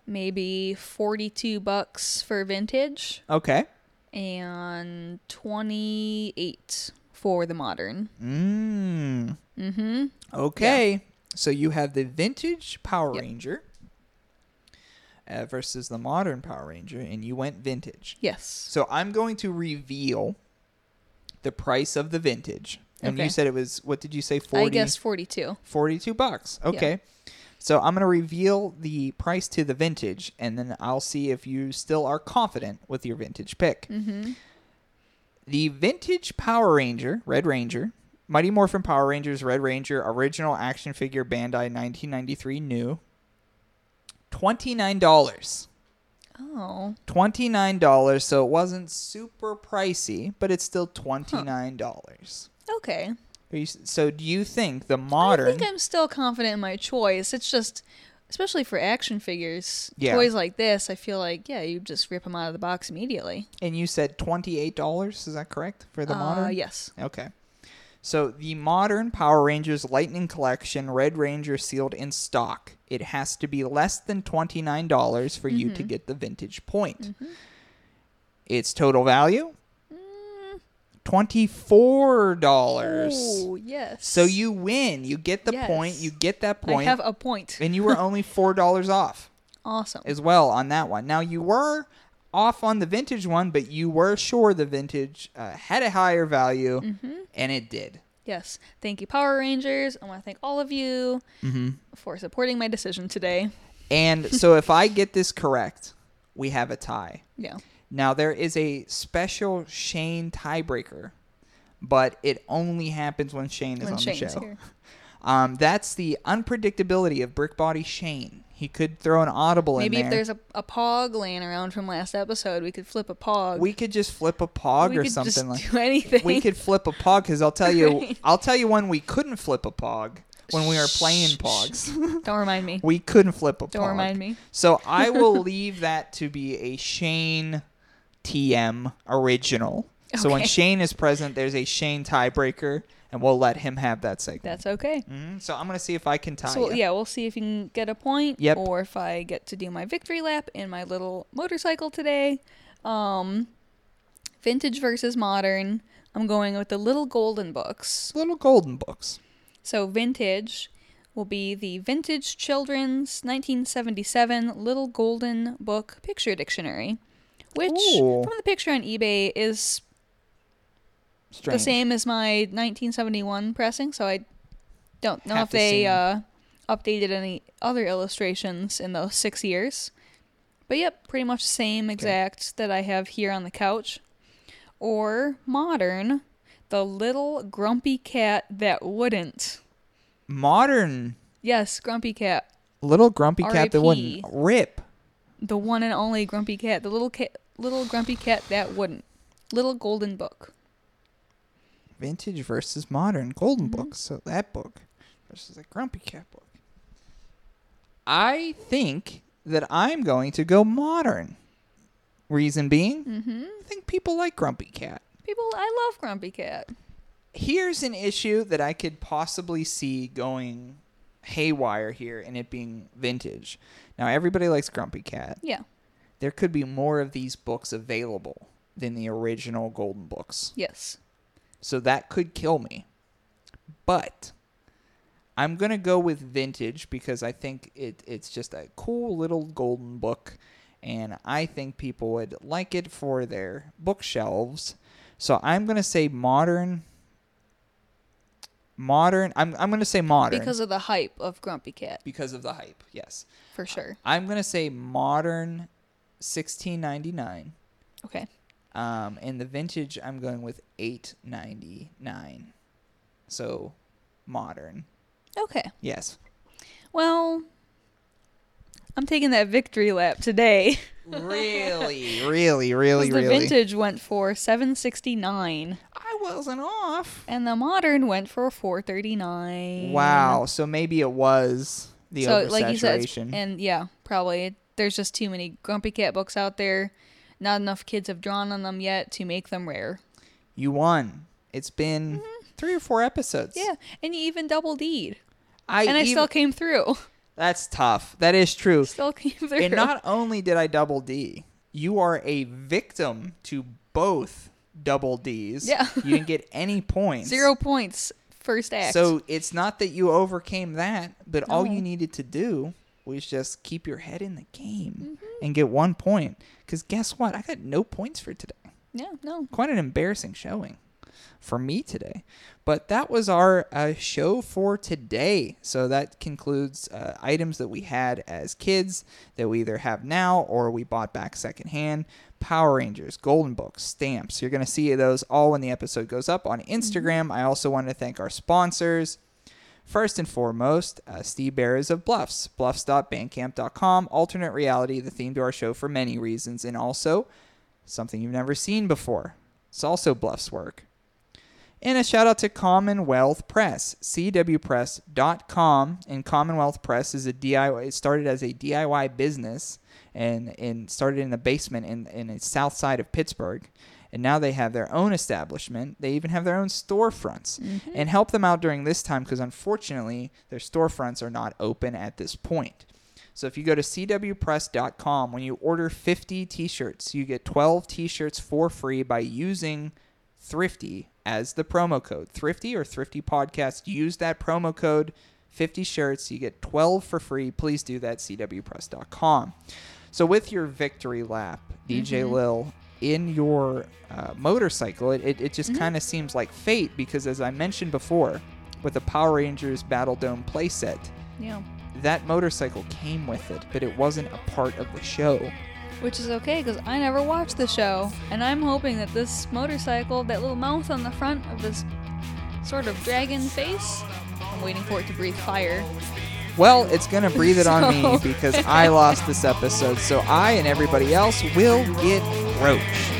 maybe 42 bucks for vintage Okay. and 28 for the modern. Mmm. Mm-hmm. Okay. So you have the vintage Power Yep. Ranger uh, versus the modern Power Ranger, and you went vintage. Yes. So I'm going to reveal the price of the vintage. And Okay. you said it was what did you say 40 I guess 42. 42 bucks. Okay. So I'm going to reveal the price to the vintage, and then I'll see if you still are confident with your vintage pick. Mm-hmm. The vintage Power Ranger, Red Ranger, Mighty Morphin Power Rangers, Red Ranger, original action figure Bandai 1993 new. $29. Oh. $29, so it wasn't super pricey, but it's still $29. Okay. Are you, so do you think the modern I think I'm still confident in my choice. It's just, especially for action figures, Yeah. toys like this, I feel like, yeah, you just rip them out of the box immediately. and you said $28, is that correct for the Uh, modern? yes. Okay. So the modern Power Rangers Lightning Collection Red Ranger sealed in stock. It has to be less than $29 for you Mm-hmm. to get the vintage point. Its total value $24. Oh, yes. So you win. You get the point. You get that point. I have a point. and you were only $4 off Awesome. as well on that one. Now you were off on the vintage one, but you were sure the vintage uh, had a higher value, Mm-hmm. and it did. Yes. Thank you, Power Rangers. I want to thank all of you Mm-hmm. for supporting my decision today. And so if I get this correct, we have a tie. Yeah. Now there is a special Shane tiebreaker, but it only happens when Shane is When on Shane's the show. here. Um, that's the unpredictability of Brick Body Shane. He could throw an audible Maybe in there. Maybe if there's a, a pog laying around from last episode, we could flip a pog. we could just flip a pog We or could something just like. do anything. We could flip a pog because I'll tell you, Right. I'll tell you when we couldn't flip a pog when we were playing pogs. Don't remind me. we couldn't flip a Don't pog. remind me. So I will leave that to be a Shane TM original. So when Shane is present, there's a Shane tiebreaker, and we'll let him have that segment. That's okay. Mhm. So I'm gonna see if I can tie. So ya. yeah, we'll see if you can get a point, Yep. or if I get to do my victory lap in my little motorcycle today. Um, vintage versus modern. I'm going with the little golden books. little golden books. So vintage will be the Vintage Children's 1977 Little Golden Book Picture Dictionary, which Ooh. from the picture on eBay is Strange. the same as my 1971 pressing, so I don't know Have if they uh, updated any other illustrations in those six years. But yep, pretty much the same exact that I have here on the couch. Or modern, the little grumpy cat that wouldn't. Modern Yes, grumpy cat. little grumpy cat that wouldn't rip. The one and only grumpy cat. The little cat, little grumpy cat that wouldn't. Little golden book. Vintage versus modern golden Mm-hmm. books. So that book versus a grumpy cat book. I think that I'm going to go modern. Reason being, Mm-hmm. I think people like grumpy cat. People, I love grumpy cat. Here's an issue that I could possibly see going haywire here and it being vintage. Now everybody likes grumpy cat. Yeah. There could be more of these books available than the original golden books. Yes. So that could kill me. But I'm going to go with vintage because I think it, it's just a cool little golden book. And I think people would like it for their bookshelves. So I'm going to say modern. Modern. I'm, I'm going to say modern. Because of the hype of grumpy cat, because of the hype. Yes. for sure. I'm going to say modern 1699. Okay. Um, and the vintage, I'm going with eight ninety nine. So, modern. Okay. Yes. Well, I'm taking that victory lap today. really, really, really, the really. The vintage went for 769 I wasn't off. and the modern went for 439. Wow. So maybe it was the so like you said, oversaturation. and yeah, probably there's just too many grumpy cat books out there. Not enough kids have drawn on them yet to make them rare. you won. It's been three or four episodes. Mm-hmm. Yeah, and you even double D'd, I and I even- still came through. That's tough. That is true. Still came through. And not only did I double D, you are a victim to both double D's. Yeah. you didn't get any points. Zero points first act. So it's not that you overcame that, but all you needed to do was just keep your head in the game Mm-hmm. and get one point. Because guess what? I got no points for today. yeah, no, Quite an embarrassing showing. for me today. But that was our uh, show for today. So that concludes uh, items that we had as kids that we either have now or we bought back secondhand. Power Rangers, Golden Books, stamps. You're going to see those all when the episode goes up on Instagram. I also want to thank our sponsors. First and foremost, uh, Steve Bears of Bluffs, bluffs.bandcamp.com, alternate reality, the theme to our show for many reasons, and also something you've never seen before. It's also Bluffs work. And a shout out to Commonwealth Press, cwpress.com. And Commonwealth Press is a DIY, it started as a DIY business and, and started in the basement in, in the south side of Pittsburgh. And now they have their own establishment. They even have their own storefronts. Mm-hmm. And help them out during this time because unfortunately their storefronts are not open at this point. So if you go to cwpress.com, when you order 50 t-shirts, you get 12 t-shirts for free by using Thrifty as the promo code. Thrifty or Thrifty Podcast. Use that promo code 50 shirts. You get 12 for free. Please do that. CWPress.com. So with your victory lap, DJ mm-hmm. Lil, in your uh, motorcycle, it, it, it just kind of seems like fate because as I mentioned before, with the Power Rangers Battle Dome playset, Yeah. that motorcycle came with it, but it wasn't a part of the show. Which is okay because I never watched the show, and I'm hoping that this motorcycle, that little mouth on the front of this sort of dragon face, I'm waiting for it to breathe fire. Well, it's going to breathe it on me because I lost this episode. So I and everybody else will get roached.